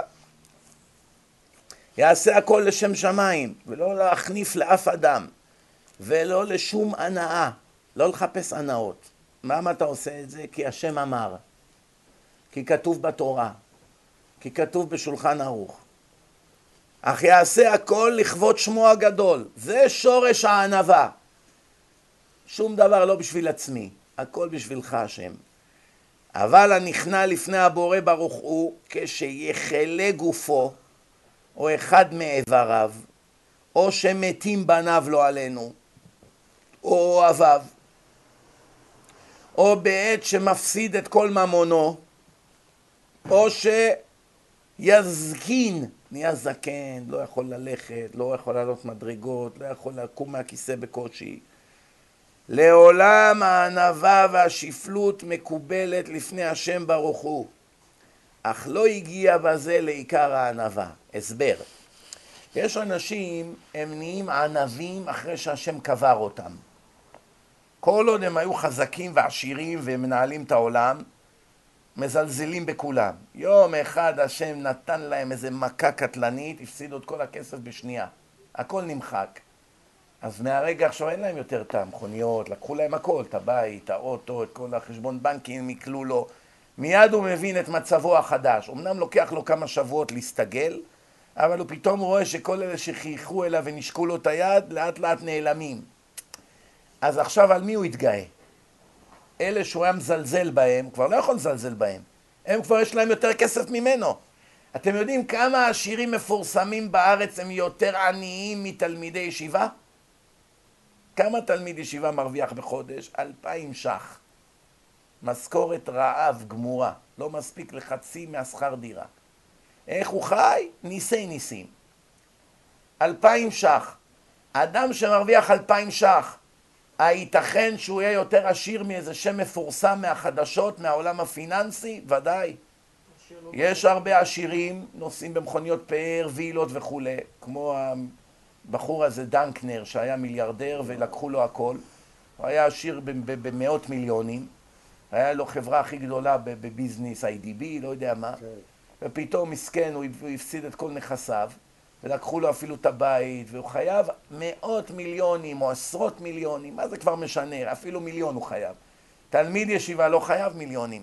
יעשה הכל לשם שמיים, ולא להחניף לאף אדם, ולא לשום הנאה, לא לחפש הנאות. למה אתה עושה את זה? כי השם אמר, כי כתוב בתורה, כי כתוב בשולחן ערוך. אך יעשה הכל לכבוד שמו הגדול, זה שורש הענווה. שום דבר לא בשביל עצמי, הכל בשבילך השם. אבל הנכנע לפני הבורא ברוך הוא, כשיחלה גופו, או אחד מאיבריו, או שמתים בניו לא עלינו, או אוהביו, או בעת שמפסיד את כל ממונו, או שיזקין, נהיה זקן, לא יכול ללכת, לא יכול לעלות מדרגות, לא יכול לקום מהכיסא בקושי. לעולם הענווה והשפלות מקובלת לפני השם ברוך הוא, אך לא הגיע בזה לעיקר הענווה. הסבר. יש אנשים, הם נהיים ענבים אחרי שהשם קבר אותם. כל עוד הם היו חזקים ועשירים ומנהלים את העולם, מזלזלים בכולם. יום אחד השם נתן להם איזה מכה קטלנית, הפסידו את כל הכסף בשנייה. הכל נמחק. אז מהרגע עכשיו אין להם יותר את המכוניות, לקחו להם הכל, את הבית, האוטו, את כל החשבון בנקים, הם יקלו לו. מיד הוא מבין את מצבו החדש. אמנם לוקח לו כמה שבועות להסתגל, אבל הוא פתאום רואה שכל אלה שחייכו אליו ונשקו לו את היד, לאט לאט נעלמים. אז עכשיו על מי הוא יתגאה? אלה שהוא היה מזלזל בהם, כבר לא יכול לזלזל בהם. הם כבר יש להם יותר כסף ממנו. אתם יודעים כמה עשירים מפורסמים בארץ הם יותר עניים מתלמידי ישיבה? כמה תלמיד ישיבה מרוויח בחודש? אלפיים ש"ח. משכורת רעב גמורה. לא מספיק לחצי מהשכר דירה. איך הוא חי? ניסי ניסים. אלפיים ש"ח. אדם שמרוויח אלפיים ש"ח, הייתכן שהוא יהיה יותר עשיר מאיזה שם מפורסם מהחדשות, מהעולם הפיננסי? ודאי. יש הרבה עשירים, נוסעים במכוניות פאר, וילות וכולי, כמו הבחור הזה דנקנר שהיה מיליארדר ולקחו לו הכל. הוא היה עשיר במאות מיליונים, היה לו חברה הכי גדולה בביזנס, IDB, לא יודע מה, כן. ופתאום מסכן, הוא הפסיד את כל נכסיו, ולקחו לו אפילו את הבית, והוא חייב מאות מיליונים או עשרות מיליונים, מה זה כבר משנה, אפילו מיליון הוא חייב. תלמיד ישיבה לא חייב מיליונים.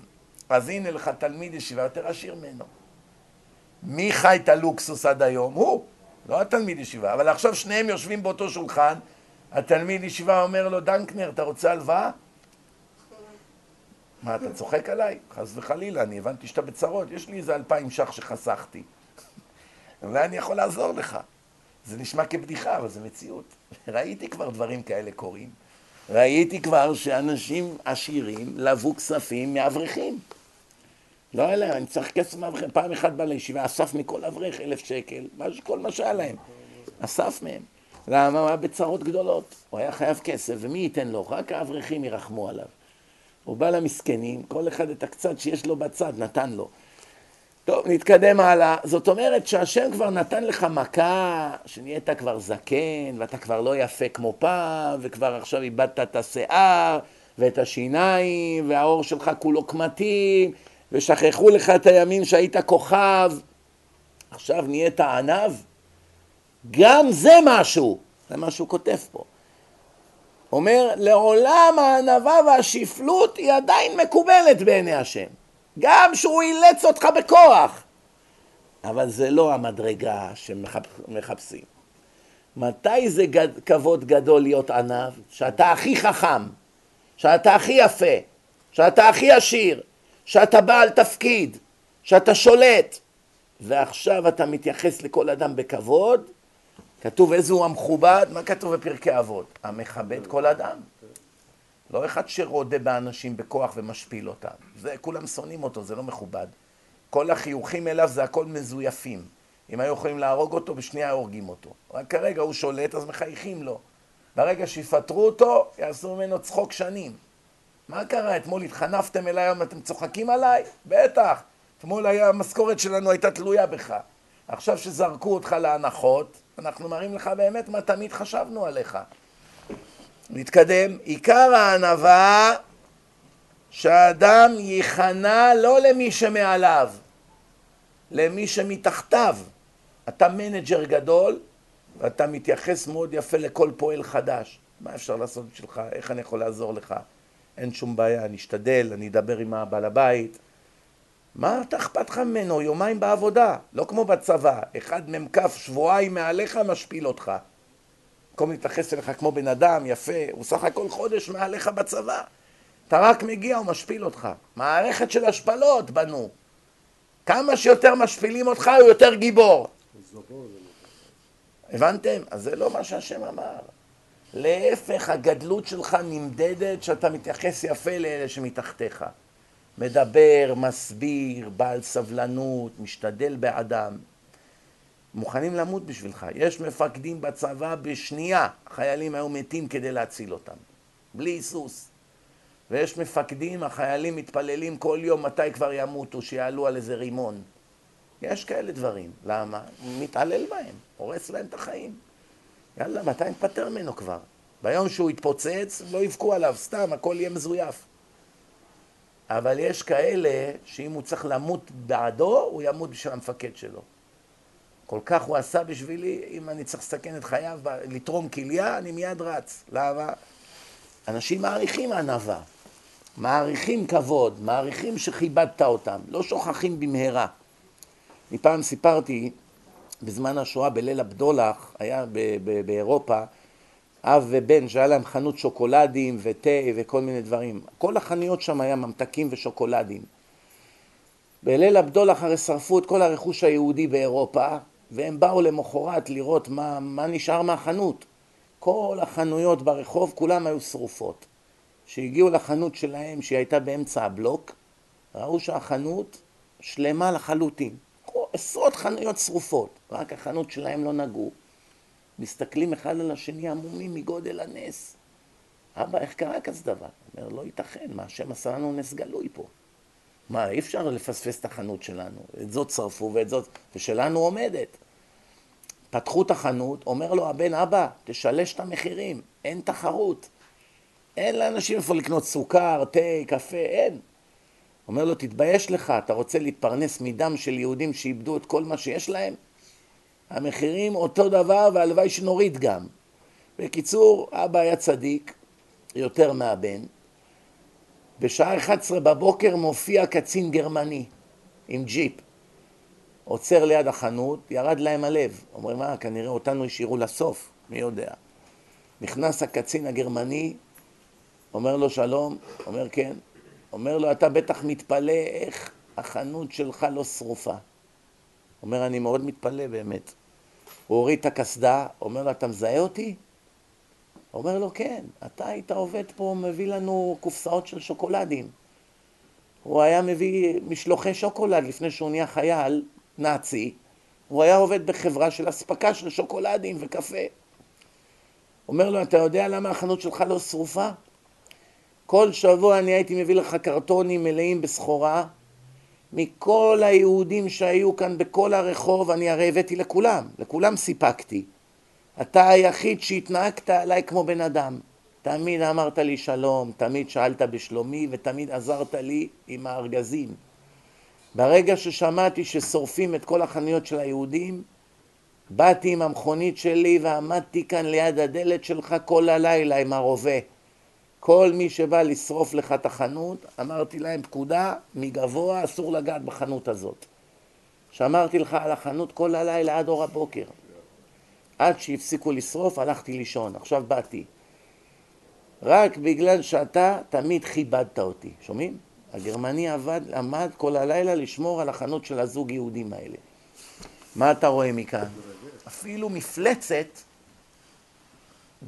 אז הנה לך תלמיד ישיבה יותר עשיר ממנו. מי חי את הלוקסוס עד היום? הוא, לא התלמיד ישיבה. אבל עכשיו שניהם יושבים באותו שולחן, התלמיד ישיבה אומר לו, דנקנר, אתה רוצה הלוואה? מה, אתה צוחק עליי? חס וחלילה, אני הבנתי שאתה בצרות, יש לי איזה אלפיים ש"ח שחסכתי. אולי אני יכול לעזור לך. זה נשמע כבדיחה, אבל זה מציאות. ראיתי כבר דברים כאלה קורים. ראיתי כבר שאנשים עשירים לבו כספים מאברכים. לא היה להם, אני צריך כסף מאברכים. פעם אחת בא לישיבה, אסף מכל אברך אלף שקל, כל מה שהיה להם. אסף מהם. למה? הוא היה בצרות גדולות. הוא היה חייב כסף, ומי ייתן לו? רק האברכים ירחמו עליו. הוא בא למסכנים, כל אחד את הקצת שיש לו בצד נתן לו. טוב, נתקדם הלאה. זאת אומרת שהשם כבר נתן לך מכה, שנהיית כבר זקן, ואתה כבר לא יפה כמו פעם, וכבר עכשיו איבדת את השיער, ואת השיניים, והעור שלך כולו קמטים, ושכחו לך את הימים שהיית כוכב. עכשיו נהיית ענב? גם זה משהו. זה מה שהוא כותב פה. אומר, לעולם הענווה והשפלות היא עדיין מקובלת בעיני השם. גם שהוא אילץ אותך בכוח. אבל זה לא המדרגה שמחפשים. מתי זה גד, כבוד גדול להיות ענב? שאתה הכי חכם, שאתה הכי יפה, שאתה הכי עשיר, שאתה בעל תפקיד, שאתה שולט, ועכשיו אתה מתייחס לכל אדם בכבוד, כתוב איזה הוא המכובד, מה כתוב בפרקי אבות? המכבד כל אדם. לא אחד שרודה באנשים בכוח ומשפיל אותם. זה, כולם שונאים אותו, זה לא מכובד. כל החיוכים אליו זה הכל מזויפים. אם היו יכולים להרוג אותו, בשנייה הורגים אותו. רק כרגע הוא שולט, אז מחייכים לו. ברגע שיפטרו אותו, יעשו ממנו צחוק שנים. מה קרה? אתמול התחנפתם אליי, היום אתם צוחקים עליי? בטח. אתמול המשכורת שלנו הייתה תלויה בך. עכשיו שזרקו אותך להנחות, אנחנו מראים לך באמת מה תמיד חשבנו עליך. נתקדם. עיקר הענווה שהאדם ייכנע לא למי שמעליו, למי שמתחתיו. אתה manager גדול ואתה מתייחס מאוד יפה לכל פועל חדש. מה אפשר לעשות בשבילך? איך אני יכול לעזור לך? אין שום בעיה, אני אשתדל, אני אדבר עם הבעל הבית. מה אתה אכפת לך ממנו? יומיים בעבודה, לא כמו בצבא. אחד מ"כ שבועיים מעליך משפיל אותך. במקום להתייחס אליך כמו בן אדם יפה, הוא סך הכל חודש מעליך בצבא. אתה רק מגיע, הוא משפיל אותך. מערכת של השפלות בנו. כמה שיותר משפילים אותך, הוא יותר גיבור. הבנתם? אז זה לא מה שהשם אמר. להפך, הגדלות שלך נמדדת שאתה מתייחס יפה לאלה שמתחתיך. מדבר, מסביר, בעל סבלנות, משתדל באדם. מוכנים למות בשבילך. יש מפקדים בצבא בשנייה, החיילים היו מתים כדי להציל אותם. בלי היסוס. ויש מפקדים, החיילים מתפללים כל יום מתי כבר ימותו, שיעלו על איזה רימון. יש כאלה דברים. למה? הוא מתעלל בהם, הורס להם את החיים. יאללה, מתי נפטר ממנו כבר? ביום שהוא יתפוצץ, לא יבכו עליו, סתם, הכל יהיה מזויף. אבל יש כאלה שאם הוא צריך למות בעדו, הוא ימות בשביל המפקד שלו. כל כך הוא עשה בשבילי, אם אני צריך לסכן את חייו, לתרום כליה, אני מיד רץ. למה? אנשים מעריכים ענווה, מעריכים כבוד, מעריכים שכיבדת אותם, לא שוכחים במהרה. מפעם סיפרתי, בזמן השואה בליל הבדולח, היה באירופה, אב ובן שהיה להם חנות שוקולדים ותה וכל מיני דברים. כל החנויות שם היה ממתקים ושוקולדים. בליל הבדולח הרי שרפו את כל הרכוש היהודי באירופה, והם באו למחרת לראות מה, מה נשאר מהחנות. כל החנויות ברחוב, כולם היו שרופות. שהגיעו לחנות שלהם, שהיא הייתה באמצע הבלוק, ראו שהחנות שלמה לחלוטין. עשרות חנויות שרופות, רק החנות שלהם לא נגעו. מסתכלים אחד על השני עמומים מגודל הנס. אבא, איך קרה כזה דבר? אומר, לא ייתכן, מה השם עשה לנו נס גלוי פה. מה, אי אפשר לפספס את החנות שלנו. את זאת שרפו ואת זאת, ושלנו עומדת. פתחו את החנות, אומר לו הבן, אבא, תשלש את המחירים, אין תחרות. אין לאנשים איפה לקנות סוכר, תה, קפה, אין. אומר לו, תתבייש לך, אתה רוצה להתפרנס מדם של יהודים שאיבדו את כל מה שיש להם? המחירים אותו דבר, והלוואי שנוריד גם. בקיצור, אבא היה צדיק, יותר מהבן. בשעה 11 בבוקר מופיע קצין גרמני עם ג'יפ. עוצר ליד החנות, ירד להם הלב. אומרים, מה, כנראה אותנו השאירו לסוף, מי יודע. נכנס הקצין הגרמני, אומר לו שלום, אומר כן. אומר לו, אתה בטח מתפלא איך החנות שלך לא שרופה. אומר, אני מאוד מתפלא באמת. הוא הוריד את הקסדה, אומר לו, אתה מזהה אותי? אומר לו, כן, אתה היית עובד פה, מביא לנו קופסאות של שוקולדים. הוא היה מביא משלוחי שוקולד לפני שהוא נהיה חייל נאצי. הוא היה עובד בחברה של אספקה של שוקולדים וקפה. אומר לו, אתה יודע למה החנות שלך לא שרופה? כל שבוע אני הייתי מביא לך קרטונים מלאים בסחורה. מכל היהודים שהיו כאן בכל הרחוב, אני הרי הבאתי לכולם, לכולם סיפקתי. אתה היחיד שהתנהגת עליי כמו בן אדם. תמיד אמרת לי שלום, תמיד שאלת בשלומי ותמיד עזרת לי עם הארגזים. ברגע ששמעתי ששורפים את כל החנויות של היהודים, באתי עם המכונית שלי ועמדתי כאן ליד הדלת שלך כל הלילה עם הרובה. כל מי שבא לשרוף לך את החנות, אמרתי להם פקודה, מגבוה אסור לגעת בחנות הזאת. שמרתי לך על החנות כל הלילה עד אור הבוקר. עד שהפסיקו לשרוף הלכתי לישון, עכשיו באתי. רק בגלל שאתה תמיד כיבדת אותי, שומעים? הגרמני עבד, עמד כל הלילה לשמור על החנות של הזוג יהודים האלה. מה אתה רואה מכאן? אפילו מפלצת,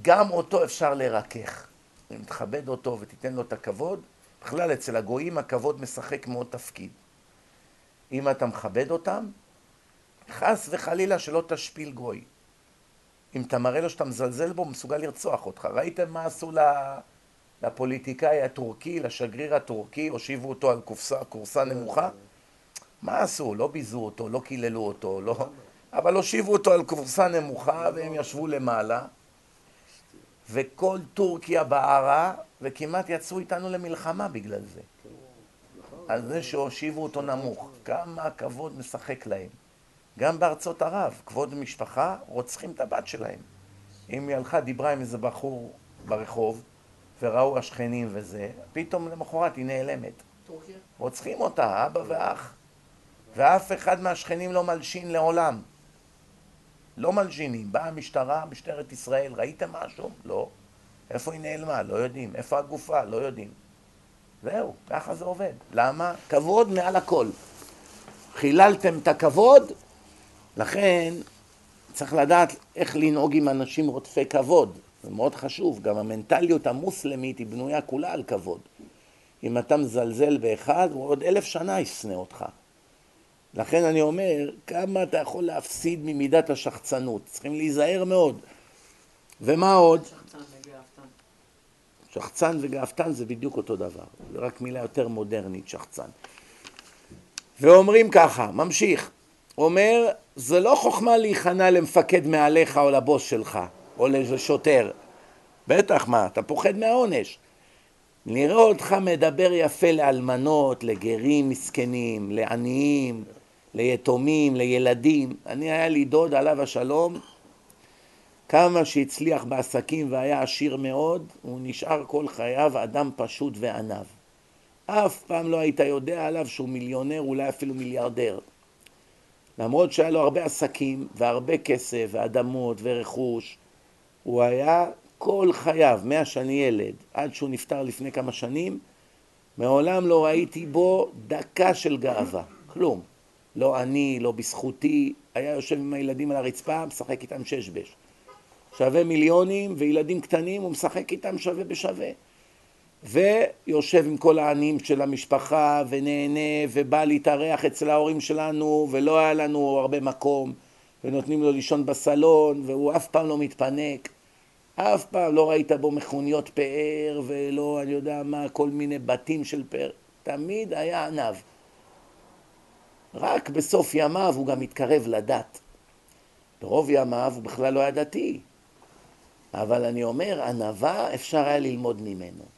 גם אותו אפשר לרכך. אם תכבד אותו ותיתן לו את הכבוד, בכלל אצל הגויים הכבוד משחק מאוד תפקיד. אם אתה מכבד אותם, חס וחלילה שלא תשפיל גוי. אם אתה מראה לו שאתה מזלזל בו, הוא מסוגל לרצוח אותך. ראיתם מה עשו לפוליטיקאי הטורקי, לשגריר הטורקי, הושיבו אותו על קופסה, קורסה נמוכה? מה עשו? לא ביזו אותו, לא קיללו אותו, לא... אבל הושיבו אותו על קורסה נמוכה והם ישבו למעלה וכל טורקיה בערה וכמעט יצאו איתנו למלחמה בגלל זה. על זה שהושיבו אותו נמוך. כמה הכבוד משחק להם. גם בארצות ערב, כבוד משפחה, רוצחים את הבת שלהם. אם היא הלכה, דיברה עם איזה בחור ברחוב, וראו השכנים וזה, פתאום למחרת היא נעלמת. טורקיה? רוצחים אותה, אבא ואח. ואף אחד מהשכנים לא מלשין לעולם. לא מלשינים. באה המשטרה, משטרת ישראל, ראיתם משהו? לא. איפה היא נעלמה? לא יודעים. איפה הגופה? לא יודעים. זהו, ככה זה עובד. למה? כבוד מעל הכל. חיללתם את הכבוד, לכן צריך לדעת איך לנהוג עם אנשים רודפי כבוד. זה מאוד חשוב. גם המנטליות המוסלמית היא בנויה כולה על כבוד. אם אתה מזלזל באחד, הוא עוד אלף שנה ישנא אותך. לכן אני אומר, כמה אתה יכול להפסיד ממידת השחצנות. צריכים להיזהר מאוד. ומה עוד? שחצן וגאפתן זה בדיוק אותו דבר. זה רק מילה יותר מודרנית, שחצן. ואומרים ככה, ממשיך. אומר, זה לא חוכמה להיכנע למפקד מעליך או לבוס שלך, או לשוטר. בטח, מה, אתה פוחד מהעונש. נראה אותך מדבר יפה לאלמנות, לגרים מסכנים, לעניים, ליתומים, לילדים. אני, היה לי דוד, עליו השלום, כמה שהצליח בעסקים והיה עשיר מאוד, הוא נשאר כל חייו אדם פשוט ועניו. אף פעם לא היית יודע עליו שהוא מיליונר, אולי אפילו מיליארדר. למרות שהיה לו הרבה עסקים והרבה כסף ואדמות ורכוש, הוא היה כל חייו, מאז שאני ילד, עד שהוא נפטר לפני כמה שנים, מעולם לא ראיתי בו דקה של גאווה, כלום. לא אני, לא בזכותי, היה יושב עם הילדים על הרצפה, משחק איתם שש בש. שווה מיליונים, וילדים קטנים, הוא משחק איתם שווה בשווה. ויושב עם כל העניים של המשפחה ונהנה ובא להתארח אצל ההורים שלנו ולא היה לנו הרבה מקום ונותנים לו לישון בסלון והוא אף פעם לא מתפנק. אף פעם לא ראית בו מכוניות פאר ולא אני יודע מה כל מיני בתים של פאר. תמיד היה עניו רק בסוף ימיו הוא גם התקרב לדת. ברוב ימיו הוא בכלל לא היה דתי. אבל אני אומר ענווה אפשר היה ללמוד ממנו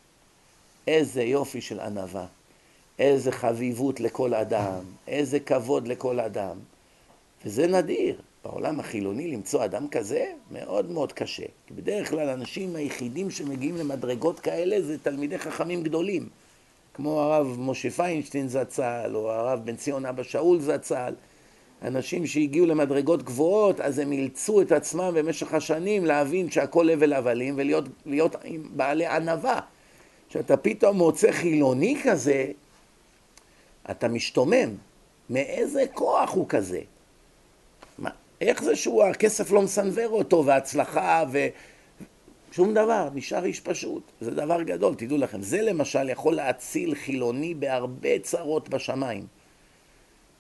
איזה יופי של ענווה, איזה חביבות לכל אדם, איזה כבוד לכל אדם. וזה נדיר. בעולם החילוני למצוא אדם כזה מאוד מאוד קשה. כי בדרך כלל האנשים היחידים שמגיעים למדרגות כאלה זה תלמידי חכמים גדולים. כמו הרב משה פיינשטיין זצ"ל, או הרב בן ציון אבא שאול זצ"ל. אנשים שהגיעו למדרגות גבוהות, אז הם אילצו את עצמם במשך השנים להבין שהכל הבל הבלים ולהיות בעלי ענווה. כשאתה פתאום מוצא חילוני כזה, אתה משתומם. מאיזה כוח הוא כזה? מה, איך זה שהוא, הכסף לא מסנוור אותו, והצלחה, ו... שום דבר, נשאר איש פשוט. זה דבר גדול, תדעו לכם. זה למשל יכול להציל חילוני בהרבה צרות בשמיים.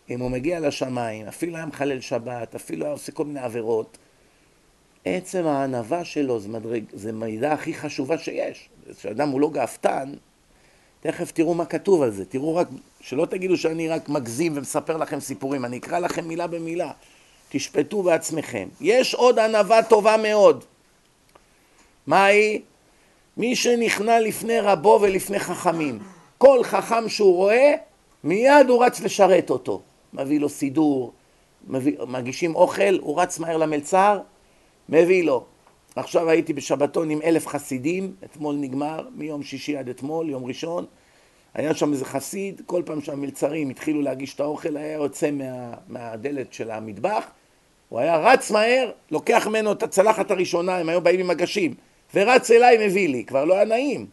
אם הוא מגיע לשמיים, אפילו היה מחלל שבת, אפילו היה עושה כל מיני עבירות, עצם הענווה שלו זה, מדרג, זה מידע הכי חשובה שיש. כשאדם הוא לא גאוותן, תכף תראו מה כתוב על זה. תראו רק, שלא תגידו שאני רק מגזים ומספר לכם סיפורים, אני אקרא לכם מילה במילה. תשפטו בעצמכם. יש עוד ענווה טובה מאוד. מה היא? מי שנכנע לפני רבו ולפני חכמים. כל חכם שהוא רואה, מיד הוא רץ לשרת אותו. מביא לו סידור, מביא, מגישים אוכל, הוא רץ מהר למלצר, מביא לו. עכשיו הייתי בשבתון עם אלף חסידים, אתמול נגמר, מיום שישי עד אתמול, יום ראשון. היה שם איזה חסיד, כל פעם שהמלצרים התחילו להגיש את האוכל, היה יוצא מה, מהדלת של המטבח, הוא היה רץ מהר, לוקח ממנו את הצלחת הראשונה, הם היו באים עם מגשים, ורץ אליי, מביא לי, כבר לא היה נעים.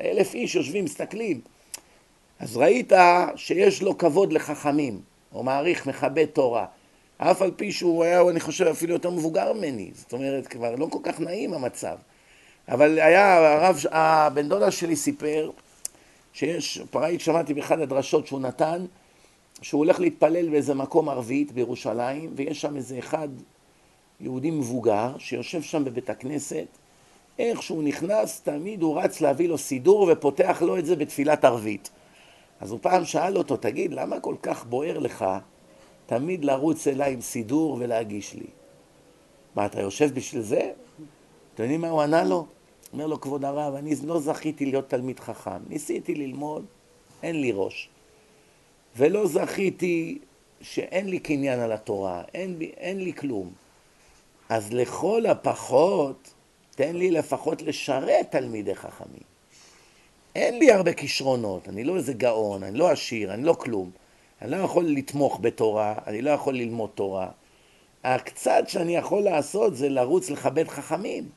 אלף איש יושבים, מסתכלים. אז ראית שיש לו כבוד לחכמים, הוא מעריך, מכבד תורה. אף על פי שהוא היה, אני חושב, אפילו יותר מבוגר ממני. זאת אומרת, כבר לא כל כך נעים המצב. אבל היה, הרב, הבן דודה שלי סיפר שיש, פראית שמעתי באחד הדרשות שהוא נתן, שהוא הולך להתפלל באיזה מקום ערבית בירושלים, ויש שם איזה אחד יהודי מבוגר שיושב שם בבית הכנסת, איך שהוא נכנס, תמיד הוא רץ להביא לו סידור ופותח לו את זה בתפילת ערבית. אז הוא פעם שאל אותו, תגיד, למה כל כך בוער לך תמיד לרוץ אליי עם סידור ולהגיש לי. מה, אתה יושב בשביל זה? אתם יודעים מה הוא ענה לו? אומר לו, כבוד הרב, אני לא זכיתי להיות תלמיד חכם. ניסיתי ללמוד, אין לי ראש. ולא זכיתי שאין לי קניין על התורה, אין, אין לי כלום. אז לכל הפחות, תן לי לפחות לשרת תלמידי חכמים. אין לי הרבה כישרונות, אני לא איזה גאון, אני לא עשיר, אני לא כלום. אני לא יכול לתמוך בתורה, אני לא יכול ללמוד תורה. הקצת שאני יכול לעשות זה לרוץ לכבד חכמים.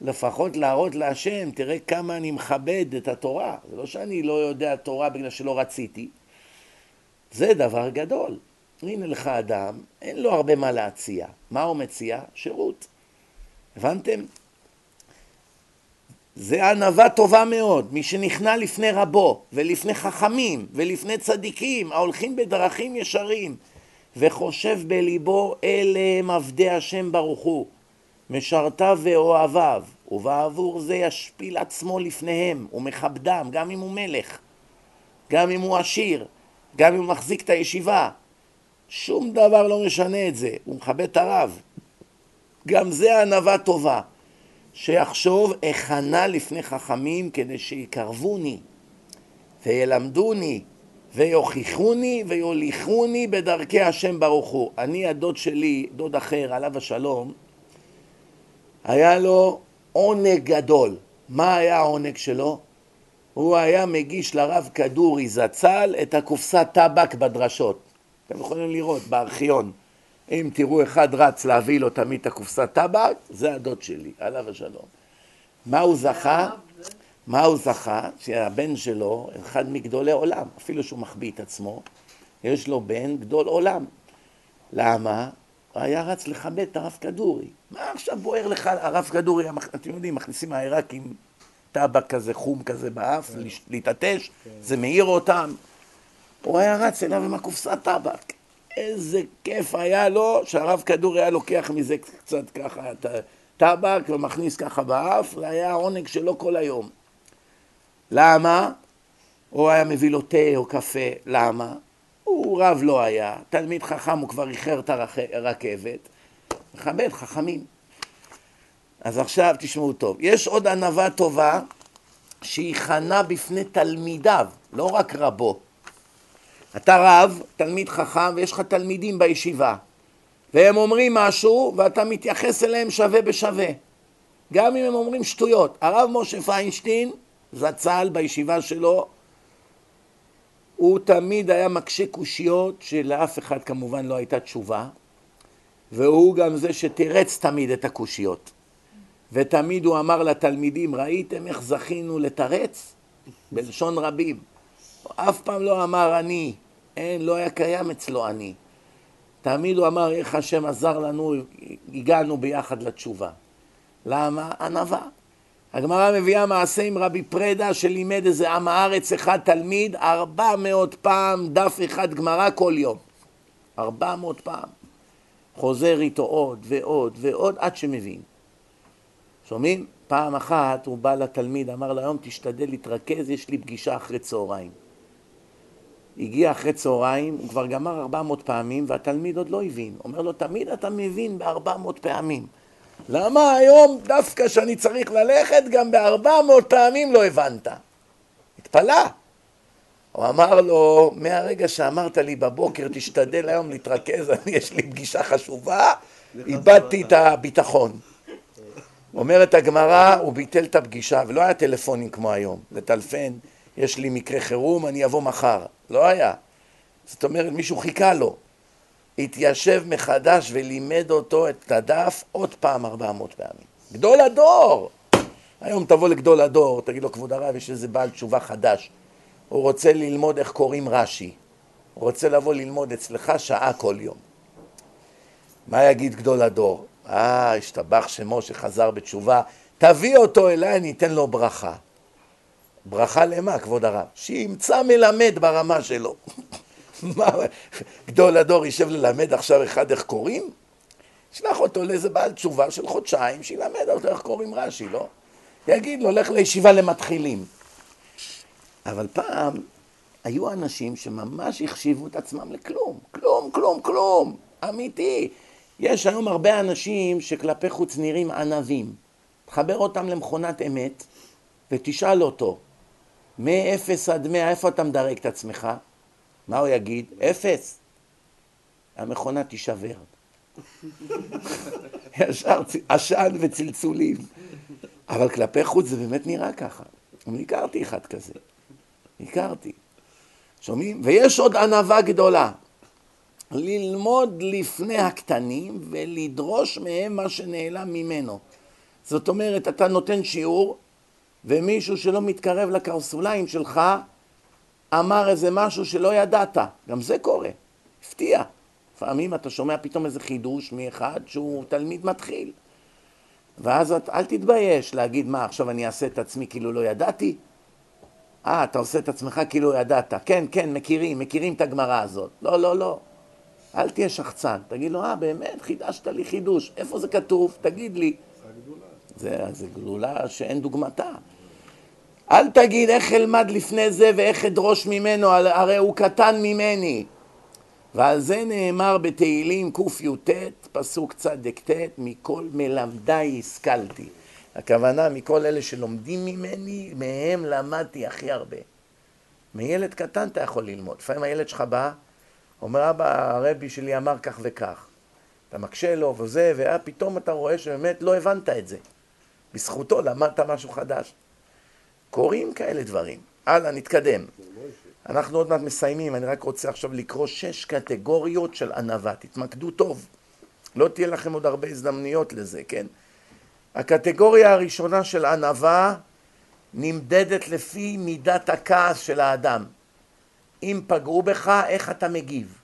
לפחות להראות להשם, תראה כמה אני מכבד את התורה. זה לא שאני לא יודע תורה בגלל שלא רציתי. זה דבר גדול. הנה לך אדם, אין לו הרבה מה להציע. מה הוא מציע? שירות. הבנתם? זה ענווה טובה מאוד, מי שנכנע לפני רבו ולפני חכמים ולפני צדיקים ההולכים בדרכים ישרים וחושב בליבו אלה הם עבדי השם ברוך הוא משרתיו ואוהביו ובעבור זה ישפיל עצמו לפניהם ומכבדם גם אם הוא מלך גם אם הוא עשיר גם אם הוא מחזיק את הישיבה. שום דבר לא משנה את זה הוא מכבד את הרב. גם זה ענווה טובה שיחשוב אכנה לפני חכמים כדי שיקרבוני וילמדוני ויוכיחוני ויוליכוני בדרכי השם ברוך הוא. אני הדוד שלי, דוד אחר, עליו השלום, היה לו עונג גדול. מה היה העונג שלו? הוא היה מגיש לרב כדורי זצ"ל את הקופסת טבק בדרשות. אתם יכולים לראות בארכיון. אם תראו אחד רץ להביא לו תמיד את הקופסת טבק, זה הדוד שלי, עליו השלום. מה הוא זכה? מה הוא זכה? שהבן שלו, אחד מגדולי עולם, אפילו שהוא מחביא את עצמו, יש לו בן גדול עולם. למה? הוא היה רץ לכבד את הרב כדורי. מה עכשיו בוער לך הרב כדורי? אתם יודעים, מכניסים העיראקים טבק כזה חום כזה באף, להתעטש, זה מאיר אותם. הוא היה רץ אליו עם הקופסת טבק. איזה כיף היה לו שהרב כדור היה לוקח מזה קצת ככה את הטבק ומכניס ככה באף, זה היה העונג שלו כל היום. למה? הוא היה מביא לו תה או קפה, למה? הוא רב לא היה, תלמיד חכם הוא כבר איחר את הרכבת, מכבד חכמים. אז עכשיו תשמעו טוב, יש עוד ענווה טובה שהיא חנה בפני תלמידיו, לא רק רבו. אתה רב, תלמיד חכם, ויש לך תלמידים בישיבה, והם אומרים משהו, ואתה מתייחס אליהם שווה בשווה. גם אם הם אומרים שטויות. הרב משה פיינשטיין, זצ"ל בישיבה שלו, הוא תמיד היה מקשה קושיות שלאף אחד כמובן לא הייתה תשובה, והוא גם זה שתירץ תמיד את הקושיות. ותמיד הוא אמר לתלמידים, ראיתם איך זכינו לתרץ? בלשון רבים. אף פעם לא אמר אני, אין, לא היה קיים אצלו אני. תמיד הוא אמר איך השם עזר לנו, הגענו ביחד לתשובה. למה? ענווה. הגמרא מביאה מעשה עם רבי פרדה שלימד איזה עם הארץ אחד תלמיד ארבע מאות פעם דף אחד גמרא כל יום. ארבע מאות פעם. חוזר איתו עוד ועוד ועוד עד שמבין. שומעים? פעם אחת הוא בא לתלמיד, אמר לו היום תשתדל להתרכז, יש לי פגישה אחרי צהריים. הגיע אחרי צהריים, הוא כבר גמר ארבע מאות פעמים והתלמיד עוד לא הבין. אומר לו, תמיד אתה מבין בארבע מאות פעמים. למה היום דווקא שאני צריך ללכת גם בארבע מאות פעמים לא הבנת? התפלא. הוא אמר לו, מהרגע שאמרת לי בבוקר תשתדל היום להתרכז, יש לי פגישה חשובה, איבדתי את הביטחון. אומרת הגמרא, הוא ביטל את הפגישה, ולא היה טלפונים כמו היום, לטלפן, יש לי מקרה חירום, אני אבוא מחר. לא היה. זאת אומרת, מישהו חיכה לו. התיישב מחדש ולימד אותו את הדף עוד פעם ארבע מאות פעמים. גדול הדור! היום תבוא לגדול הדור, תגיד לו, כבוד הרב, יש איזה בעל תשובה חדש. הוא רוצה ללמוד איך קוראים רש"י. הוא רוצה לבוא ללמוד אצלך שעה כל יום. מה יגיד גדול הדור? אה, השתבח שמו שחזר בתשובה, תביא אותו אליי, אני אתן לו ברכה. ברכה למה, כבוד הרב? שימצא מלמד ברמה שלו. מה, גדול הדור יישב ללמד עכשיו אחד איך קוראים? שלח אותו לאיזה בעל תשובה של חודשיים, שילמד אותו איך קוראים רש"י, לא? יגיד לו, לך לישיבה למתחילים. אבל פעם היו אנשים שממש החשיבו את עצמם לכלום. כלום, כלום, כלום. אמיתי. יש היום הרבה אנשים שכלפי חוץ נראים ענבים. תחבר אותם למכונת אמת ותשאל אותו, מ-0 עד 100, איפה אתה מדרג את עצמך? מה הוא יגיד? אפס. המכונה תישבר. ישר עשן וצלצולים. אבל כלפי חוץ זה באמת נראה ככה. אני הכרתי אחד כזה. הכרתי. שומעים? ויש עוד ענווה גדולה. ללמוד לפני הקטנים ולדרוש מהם מה שנעלם ממנו. זאת אומרת, אתה נותן שיעור, ומישהו שלא מתקרב לקרסוליים שלך אמר איזה משהו שלא ידעת. גם זה קורה. הפתיע. לפעמים אתה שומע פתאום איזה חידוש מאחד שהוא תלמיד מתחיל. ואז את, אל תתבייש להגיד, מה, עכשיו אני אעשה את עצמי כאילו לא ידעתי? אה, אתה עושה את עצמך כאילו ידעת. כן, כן, מכירים, מכירים את הגמרא הזאת. לא, לא, לא. אל תהיה שחצן. תגיד לו, אה, באמת, חידשת לי חידוש. איפה זה כתוב? תגיד לי. זה, זה גלולה שאין דוגמתה. אל תגיד איך אלמד לפני זה ואיך אדרוש ממנו, הרי הוא קטן ממני. ועל זה נאמר בתהילים קי"ט, פסוק צ"ט, מכל מלמדיי השכלתי. הכוונה, מכל אלה שלומדים ממני, מהם למדתי הכי הרבה. מילד קטן אתה יכול ללמוד. לפעמים הילד שלך בא, אומר, אבא, הרבי שלי אמר כך וכך. אתה מקשה לו וזה, ופתאום אתה רואה שבאמת לא הבנת את זה. בזכותו למדת משהו חדש. קורים כאלה דברים. הלאה, נתקדם. אנחנו עוד מעט מסיימים, אני רק רוצה עכשיו לקרוא שש קטגוריות של ענווה. תתמקדו טוב. לא תהיה לכם עוד הרבה הזדמנויות לזה, כן? הקטגוריה הראשונה של ענווה נמדדת לפי מידת הכעס של האדם. אם פגעו בך, איך אתה מגיב?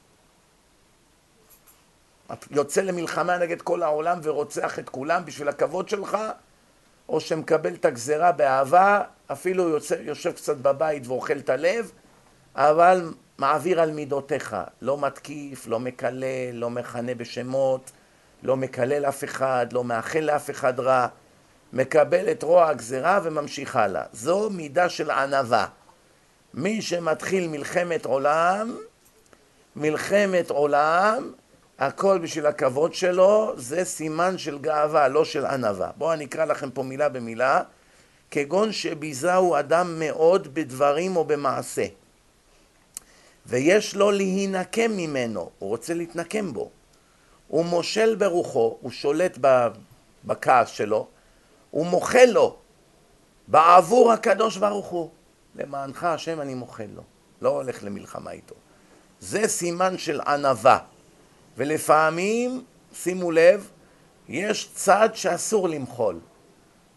יוצא למלחמה נגד כל העולם ורוצח את כולם בשביל הכבוד שלך, או שמקבל את הגזרה באהבה, אפילו יוצא, יושב קצת בבית ואוכל את הלב, אבל מעביר על מידותיך, לא מתקיף, לא מקלל, לא מכנה בשמות, לא מקלל אף אחד, לא מאחל לאף אחד רע, מקבל את רוע הגזרה וממשיך הלאה. זו מידה של ענווה. מי שמתחיל מלחמת עולם, מלחמת עולם, הכל בשביל הכבוד שלו, זה סימן של גאווה, לא של ענווה. בואו אני אקרא לכם פה מילה במילה. כגון שביזהו אדם מאוד בדברים או במעשה. ויש לו להינקם ממנו, הוא רוצה להתנקם בו. הוא מושל ברוחו, הוא שולט בכעס שלו, הוא מוחל לו בעבור הקדוש ברוך הוא. למענך השם אני מוחל לו, לא הולך למלחמה איתו. זה סימן של ענווה. ולפעמים, שימו לב, יש צד שאסור למחול.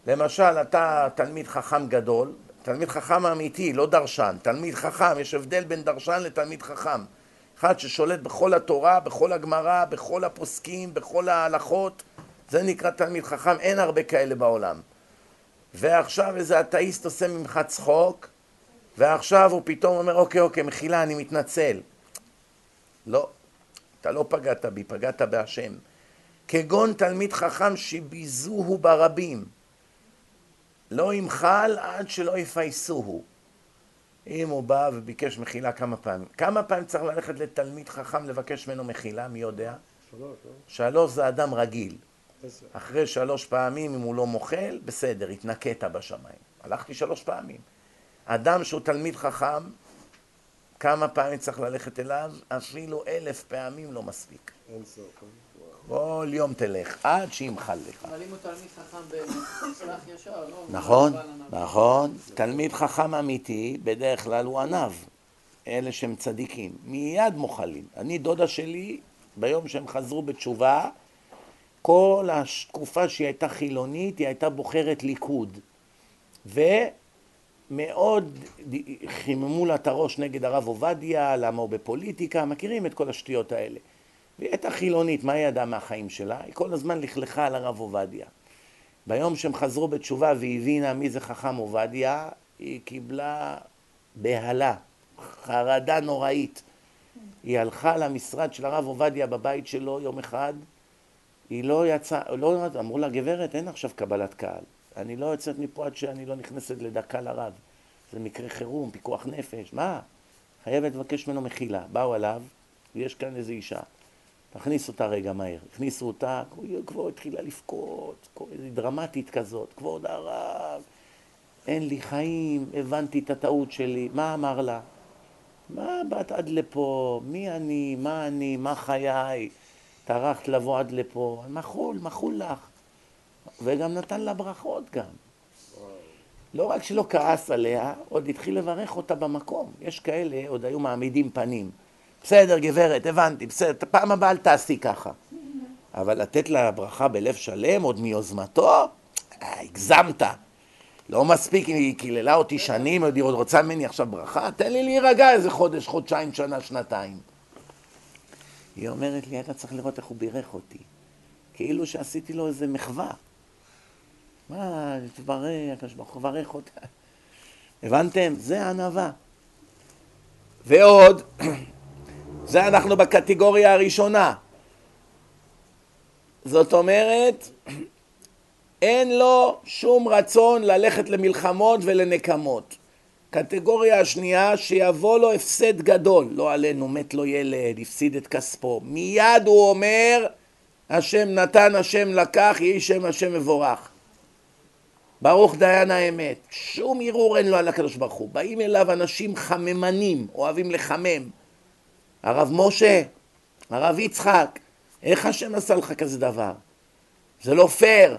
למשל, אתה תלמיד חכם גדול, תלמיד חכם אמיתי, לא דרשן, תלמיד חכם, יש הבדל בין דרשן לתלמיד חכם. אחד ששולט בכל התורה, בכל הגמרא, בכל הפוסקים, בכל ההלכות, זה נקרא תלמיד חכם, אין הרבה כאלה בעולם. ועכשיו איזה אתאיסט עושה ממך צחוק, ועכשיו הוא פתאום אומר, אוקיי, אוקיי, מחילה, אני מתנצל. לא, אתה לא פגעת בי, פגעת בהשם. כגון תלמיד חכם שביזוהו ברבים. לא ימחל עד שלא יפייסוהו. אם הוא בא וביקש מחילה כמה פעמים. כמה פעמים צריך ללכת לתלמיד חכם לבקש ממנו מחילה, מי יודע? שלוש, לא? שלוש זה אדם רגיל. עשר. אחרי שלוש פעמים, אם הוא לא מוחל, בסדר, התנקית בשמיים. הלכתי שלוש פעמים. אדם שהוא תלמיד חכם, כמה פעמים צריך ללכת אליו? אפילו אלף פעמים לא מספיק. אין סוף. אה? כל יום תלך, עד שימחל לך. אבל אם הוא תלמיד חכם בסלח ישר, לא... נכון, נכון. תלמיד חכם אמיתי, בדרך כלל הוא ענב. אלה שהם צדיקים. מיד מוחלים. אני, דודה שלי, ביום שהם חזרו בתשובה, כל התקופה שהיא הייתה חילונית, היא הייתה בוחרת ליכוד. ומאוד חיממו לה את הראש נגד הרב עובדיה, למה הוא בפוליטיקה, מכירים את כל השטויות האלה. והיא הייתה חילונית, מה היא ידעה מהחיים שלה? היא כל הזמן לכלכה על הרב עובדיה. ביום שהם חזרו בתשובה והיא הבינה מי זה חכם עובדיה, היא קיבלה בהלה, חרדה נוראית. היא הלכה למשרד של הרב עובדיה בבית שלו יום אחד, היא לא יצאה, לא, אמרו לה, גברת, אין עכשיו קבלת קהל. אני לא יוצאת מפה עד שאני לא נכנסת לדקה לרב. זה מקרה חירום, פיקוח נפש, מה? חייבת לבקש ממנו מחילה. באו אליו, ויש כאן איזו אישה. תכניס אותה רגע מהר. הכניסו אותה, היא כבר התחילה לבכות, איזו דרמטית כזאת, כבוד הרב, אין לי חיים, הבנתי את הטעות שלי. מה אמר לה? מה באת עד לפה? מי אני? מה אני? מה חיי? טרחת לבוא עד לפה? מחול, מחול לך. וגם נתן לה ברכות גם. לא רק שלא כעס עליה, עוד התחיל לברך אותה במקום. יש כאלה, עוד היו מעמידים פנים. בסדר, גברת, הבנתי, בסדר, פעם הבאה אל תעשי ככה. אבל לתת לה ברכה בלב שלם, עוד מיוזמתו? אה, הגזמת. לא מספיק, היא קיללה אותי שנים, היא עוד רוצה ממני עכשיו ברכה? תן לי להירגע איזה חודש, חודשיים, שנה, שנתיים. היא אומרת לי, אתה צריך לראות איך הוא בירך אותי. כאילו שעשיתי לו איזה מחווה. מה, תברך, הקדוש ברוך הוא ברך אותה. הבנתם? זה ענווה. ועוד, זה אנחנו בקטגוריה הראשונה. זאת אומרת, אין לו שום רצון ללכת למלחמות ולנקמות. קטגוריה השנייה, שיבוא לו הפסד גדול, לא עלינו, מת לו ילד, הפסיד את כספו. מיד הוא אומר, השם נתן, השם לקח, יהי שם השם מבורך. ברוך דיין האמת. שום ערעור אין לו על הקדוש ברוך הוא. באים אליו אנשים חממנים, אוהבים לחמם. הרב משה, הרב יצחק, איך השם עשה לך כזה דבר? זה לא פייר.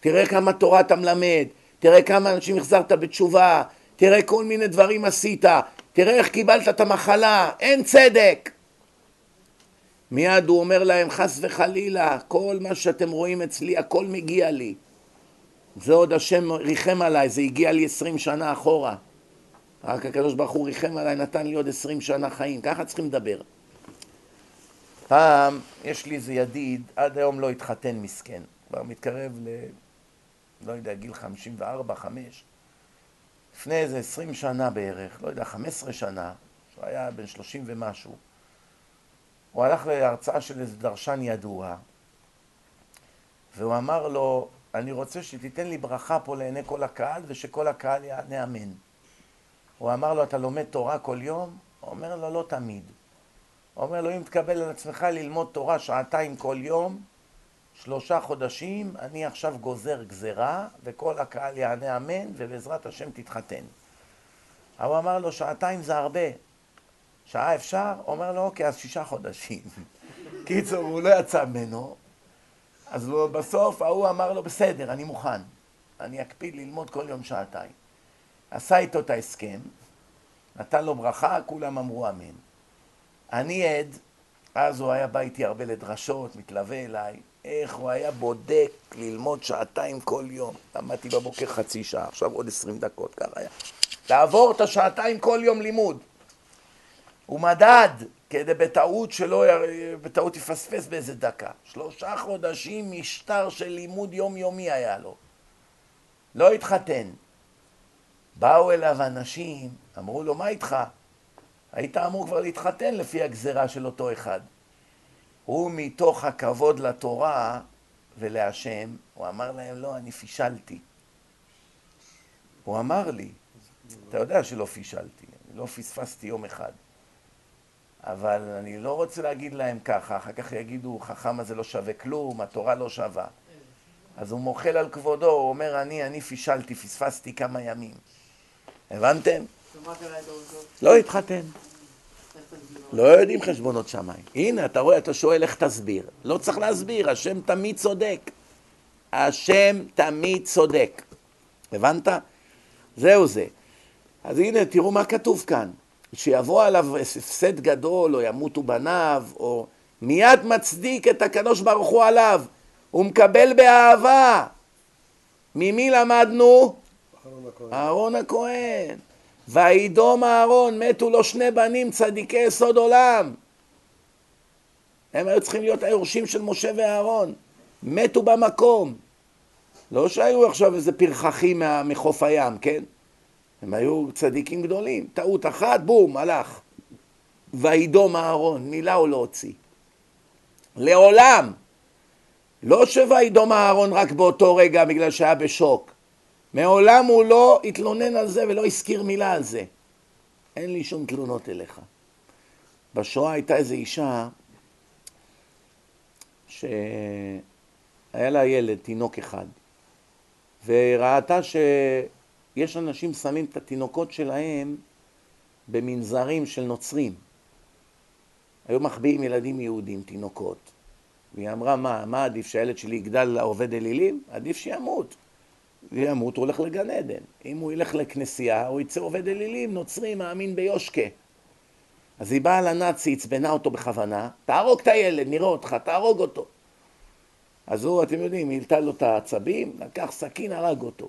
תראה כמה תורה אתה מלמד, תראה כמה אנשים החזרת בתשובה, תראה כל מיני דברים עשית, תראה איך קיבלת את המחלה, אין צדק. מיד הוא אומר להם, חס וחלילה, כל מה שאתם רואים אצלי, הכל מגיע לי. זה עוד השם ריחם עליי, זה הגיע לי עשרים שנה אחורה. רק הקדוש ברוך הוא ריחם עליי, נתן לי עוד עשרים שנה חיים. ככה צריכים לדבר. פעם, יש לי איזה ידיד, עד היום לא התחתן מסכן. כבר מתקרב לא יודע, גיל 54, 5, לפני איזה 20 שנה בערך, לא יודע, 15 שנה, שהוא היה בן 30 ומשהו, הוא הלך להרצאה של איזה דרשן ידוע, והוא אמר לו, אני רוצה שתיתן לי ברכה פה לעיני כל הקהל, ושכל הקהל יענה אמן. הוא אמר לו, אתה לומד תורה כל יום? הוא אומר לו, לא תמיד. הוא אומר לו, אם תקבל על עצמך ללמוד תורה שעתיים כל יום, שלושה חודשים, אני עכשיו גוזר גזרה, וכל הקהל יענה אמן, ובעזרת השם תתחתן. הוא אמר לו, שעתיים זה הרבה. שעה אפשר? אומר לו, אוקיי, אז שישה חודשים. קיצור, הוא לא יצא ממנו. אז בסוף ההוא אמר לו, בסדר, אני מוכן. אני אקפיד ללמוד כל יום שעתיים. עשה איתו את ההסכם, נתן לו ברכה, כולם אמרו אמן. אני עד, אז הוא היה בא איתי הרבה לדרשות, מתלווה אליי, איך הוא היה בודק ללמוד שעתיים כל יום. למדתי בבוקר חצי שעה, עכשיו עוד עשרים דקות, ככה היה. לעבור את השעתיים כל יום לימוד. הוא מדד כדי בטעות שלא, בטעות יפספס באיזה דקה. שלושה חודשים משטר של לימוד יומיומי היה לו. לא התחתן. באו אליו אנשים, אמרו לו, מה איתך? היית אמור כבר להתחתן לפי הגזרה של אותו אחד. הוא מתוך הכבוד לתורה ולהשם, הוא אמר להם, לא, אני פישלתי. הוא אמר לי, אתה יודע שלא פישלתי, אני לא פספסתי יום אחד. אבל אני לא רוצה להגיד להם ככה, אחר כך יגידו, חכם הזה לא שווה כלום, התורה לא שווה. אז הוא מוחל על כבודו, הוא אומר, אני, אני פישלתי, פספסתי כמה ימים. הבנתם? לא התחתן. לא יודעים חשבונות שמיים. הנה, אתה רואה, אתה שואל איך תסביר. לא צריך להסביר, השם תמיד צודק. השם תמיד צודק. הבנת? זהו זה. אז הנה, תראו מה כתוב כאן. שיבוא עליו הפסד גדול, או ימותו בניו, או מיד מצדיק את הקדוש ברוך הוא עליו. הוא מקבל באהבה. ממי למדנו? אהרון הכהן. וידום אהרון, מתו לו שני בנים צדיקי יסוד עולם. הם היו צריכים להיות היורשים של משה ואהרון. מתו במקום. לא שהיו עכשיו איזה פרחחים מחוף הים, כן? הם היו צדיקים גדולים. טעות אחת, בום, הלך. וידום אהרון, מילה הוא לא הוציא. לעולם. לא שוידום אהרון רק באותו רגע בגלל שהיה בשוק. מעולם הוא לא התלונן על זה ולא הזכיר מילה על זה. אין לי שום תלונות אליך. בשואה הייתה איזו אישה שהיה לה ילד, תינוק אחד, וראתה שיש אנשים שמים את התינוקות שלהם במנזרים של נוצרים. היו מחביאים ילדים יהודים, תינוקות. והיא אמרה, מה, מה עדיף שהילד שלי יגדל לעובד אלילים? עדיף שימות. ימות, הוא הולך לגן עדן. אם הוא ילך לכנסייה, הוא יצא עובד אלילים, נוצרי, מאמין ביושקה. אז היא באה לנאצי, עצבנה אותו בכוונה, תהרוג את הילד, נראה אותך, תהרוג אותו. אז הוא, אתם יודעים, העלתה לו את העצבים, לקח סכין, הרג אותו.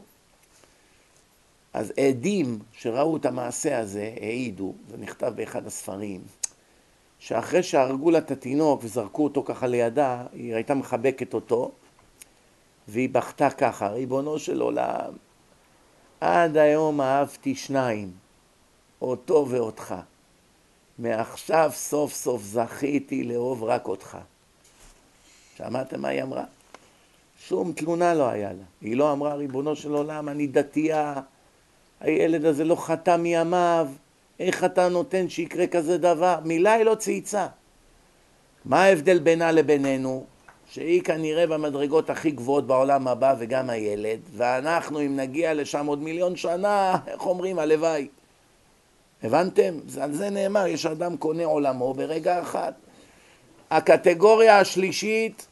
אז עדים שראו את המעשה הזה העידו, זה נכתב באחד הספרים, שאחרי שהרגו לה את התינוק וזרקו אותו ככה לידה, היא הייתה מחבקת אותו, והיא בכתה ככה, ריבונו של עולם, עד היום אהבתי שניים, אותו ואותך. מעכשיו סוף סוף זכיתי לאהוב רק אותך. שמעתם מה היא אמרה? שום תלונה לא היה לה. היא לא אמרה, ריבונו של עולם, אני דתייה, הילד הזה לא חטא מימיו, איך אתה נותן שיקרה כזה דבר? מילה היא לא צייצה. מה ההבדל בינה לבינינו? שהיא כנראה במדרגות הכי גבוהות בעולם הבא וגם הילד, ואנחנו אם נגיע לשם עוד מיליון שנה, איך אומרים, הלוואי. הבנתם? על זה נאמר, יש אדם קונה עולמו ברגע אחד. הקטגוריה השלישית,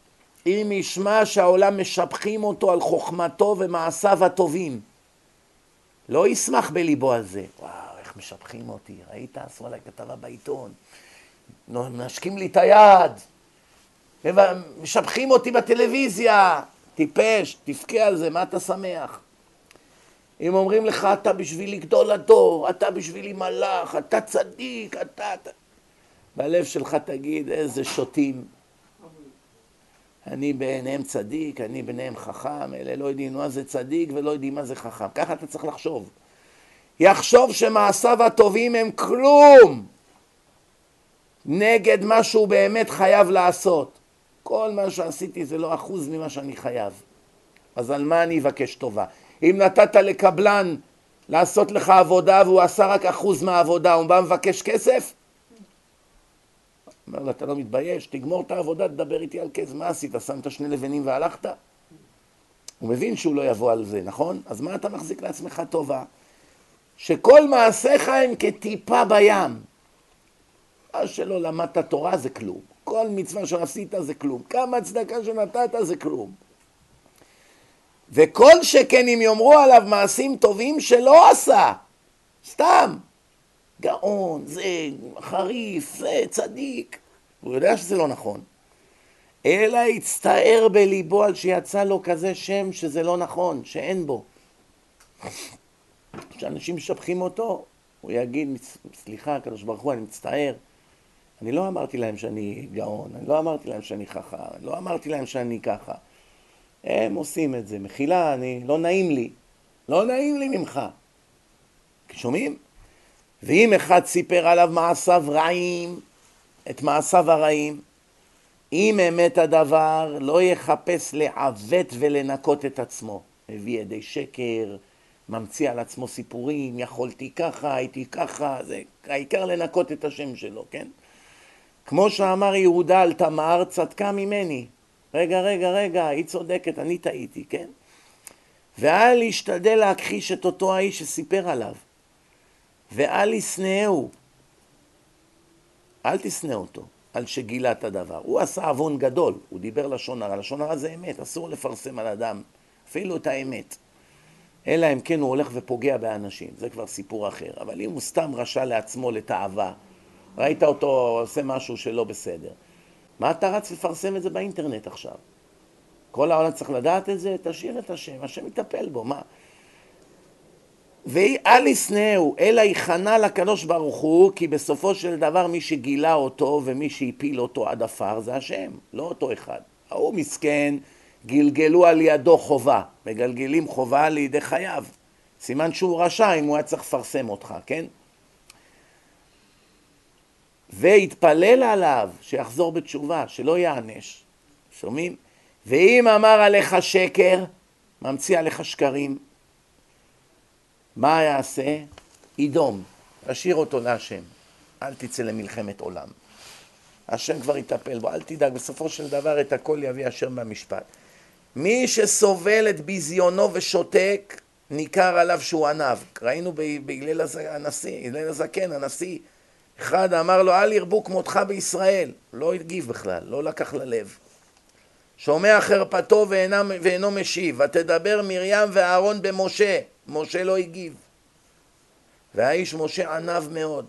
אם ישמע שהעולם משבחים אותו על חוכמתו ומעשיו הטובים. לא ישמח בליבו על זה. וואו, איך משבחים אותי, ראית? עשו עליי כתבה בעיתון. מנשקים לי את היד. משבחים אותי בטלוויזיה, טיפש, תבכה על זה, מה אתה שמח? אם אומרים לך, אתה בשבילי גדול הדור, אתה בשבילי מלאך, אתה צדיק, אתה... אתה... בלב שלך תגיד, איזה שוטים. אני בעיניהם צדיק, אני בעיניהם חכם, אלה לא יודעים מה זה צדיק ולא יודעים מה זה חכם. ככה אתה צריך לחשוב. יחשוב שמעשיו הטובים הם כלום נגד מה שהוא באמת חייב לעשות. כל מה שעשיתי זה לא אחוז ממה שאני חייב. אז על מה אני אבקש טובה? אם נתת לקבלן לעשות לך עבודה והוא עשה רק אחוז מהעבודה, הוא בא מבקש כסף? אומר לו, אתה לא מתבייש? תגמור את העבודה, תדבר איתי על כסף. מה עשית? שמת שני לבנים והלכת? הוא מבין שהוא לא יבוא על זה, נכון? אז מה אתה מחזיק לעצמך טובה? שכל מעשיך הם כטיפה בים. מה שלא למדת תורה זה כלום. כל מצווה שעשית זה כלום. כמה צדקה שנתת זה כלום. וכל שכן אם יאמרו עליו מעשים טובים שלא עשה, סתם, גאון, זה חריף, זה צדיק, הוא יודע שזה לא נכון. אלא יצטער בליבו על שיצא לו כזה שם שזה לא נכון, שאין בו. כשאנשים משבחים אותו, הוא יגיד, סליחה, הקדוש ברוך הוא, אני מצטער. אני לא אמרתי להם שאני גאון, אני לא אמרתי להם שאני חכם, אני לא אמרתי להם שאני ככה. הם עושים את זה. מחילה, אני, לא נעים לי. לא נעים לי ממך. שומעים? ואם אחד סיפר עליו מעשיו רעים, את מעשיו הרעים, אם אמת הדבר, לא יחפש לעוות ולנקות את עצמו. מביא ידי שקר, ממציא על עצמו סיפורים, יכולתי ככה, הייתי ככה, זה העיקר לנקות את השם שלו, כן? כמו שאמר יהודה על תמר, צדקה ממני. רגע, רגע, רגע, היא צודקת, אני טעיתי, כן? ואל ישתדל להכחיש את אותו האיש שסיפר עליו. ואל ישנאהו. אל תשנא אותו על שגילה את הדבר. הוא עשה עוון גדול, הוא דיבר לשון הרע. לשון הרע זה אמת, אסור לפרסם על אדם, אפילו את האמת. אלא אם כן הוא הולך ופוגע באנשים, זה כבר סיפור אחר. אבל אם הוא סתם רשע לעצמו לתאווה, ראית אותו עושה משהו שלא בסדר, מה אתה רץ לפרסם את זה באינטרנט עכשיו? כל העולם צריך לדעת את זה, תשאיר את השם, השם יטפל בו, מה? ואל ישנאו, אלא ייכנע לקדוש ברוך הוא, כי בסופו של דבר מי שגילה אותו ומי שהפיל אותו עד עפר זה השם, לא אותו אחד. ההוא מסכן, גלגלו על ידו חובה, מגלגלים חובה לידי חייו. סימן שהוא רשע אם הוא היה צריך לפרסם אותך, כן? והתפלל עליו שיחזור בתשובה, שלא יענש. שומעים? ואם אמר עליך שקר, ממציא עליך שקרים, מה יעשה? ידום, תשאיר אותו להשם, אל תצא למלחמת עולם. השם כבר יטפל בו, אל תדאג, בסופו של דבר את הכל יביא השם במשפט. מי שסובל את ביזיונו ושותק, ניכר עליו שהוא ענב. ראינו בהלל הנשיא, הלל הזקן, הנשיא, אחד אמר לו, אל ירבו כמותך בישראל. לא הגיב בכלל, לא לקח ללב. שומע חרפתו ואינם, ואינו משיב, ותדבר מרים ואהרון במשה. משה לא הגיב. והאיש משה ענב מאוד.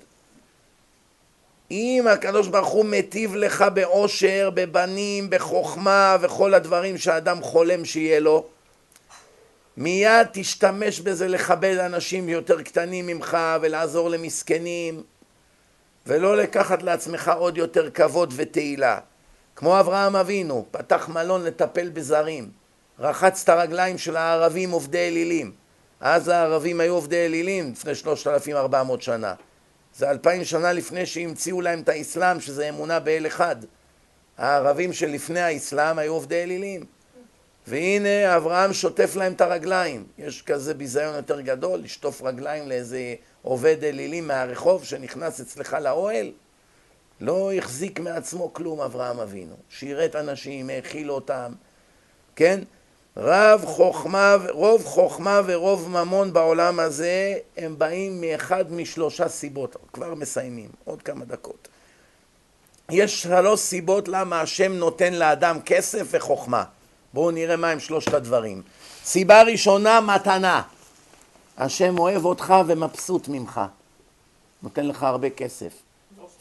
אם הקדוש ברוך הוא מטיב לך באושר, בבנים, בחוכמה וכל הדברים שאדם חולם שיהיה לו, מיד תשתמש בזה לכבד אנשים יותר קטנים ממך ולעזור למסכנים ולא לקחת לעצמך עוד יותר כבוד ותהילה. כמו אברהם אבינו, פתח מלון לטפל בזרים, רחץ את הרגליים של הערבים עובדי אלילים. אז הערבים היו עובדי אלילים לפני 3,400 שנה. זה אלפיים שנה לפני שהמציאו להם את האסלאם, שזה אמונה באל אחד. הערבים שלפני האסלאם היו עובדי אלילים. והנה אברהם שוטף להם את הרגליים. יש כזה ביזיון יותר גדול, לשטוף רגליים לאיזה עובד אלילים מהרחוב שנכנס אצלך לאוהל? לא החזיק מעצמו כלום אברהם אבינו. שירת אנשים, האכיל אותם, כן? רב חוכמה, רוב חוכמה ורוב ממון בעולם הזה הם באים מאחד משלושה סיבות, כבר מסיימים, עוד כמה דקות. יש שלוש סיבות למה השם נותן לאדם כסף וחוכמה. בואו נראה מהם שלושת הדברים. סיבה ראשונה, מתנה. השם אוהב אותך ומבסוט ממך. נותן לך הרבה כסף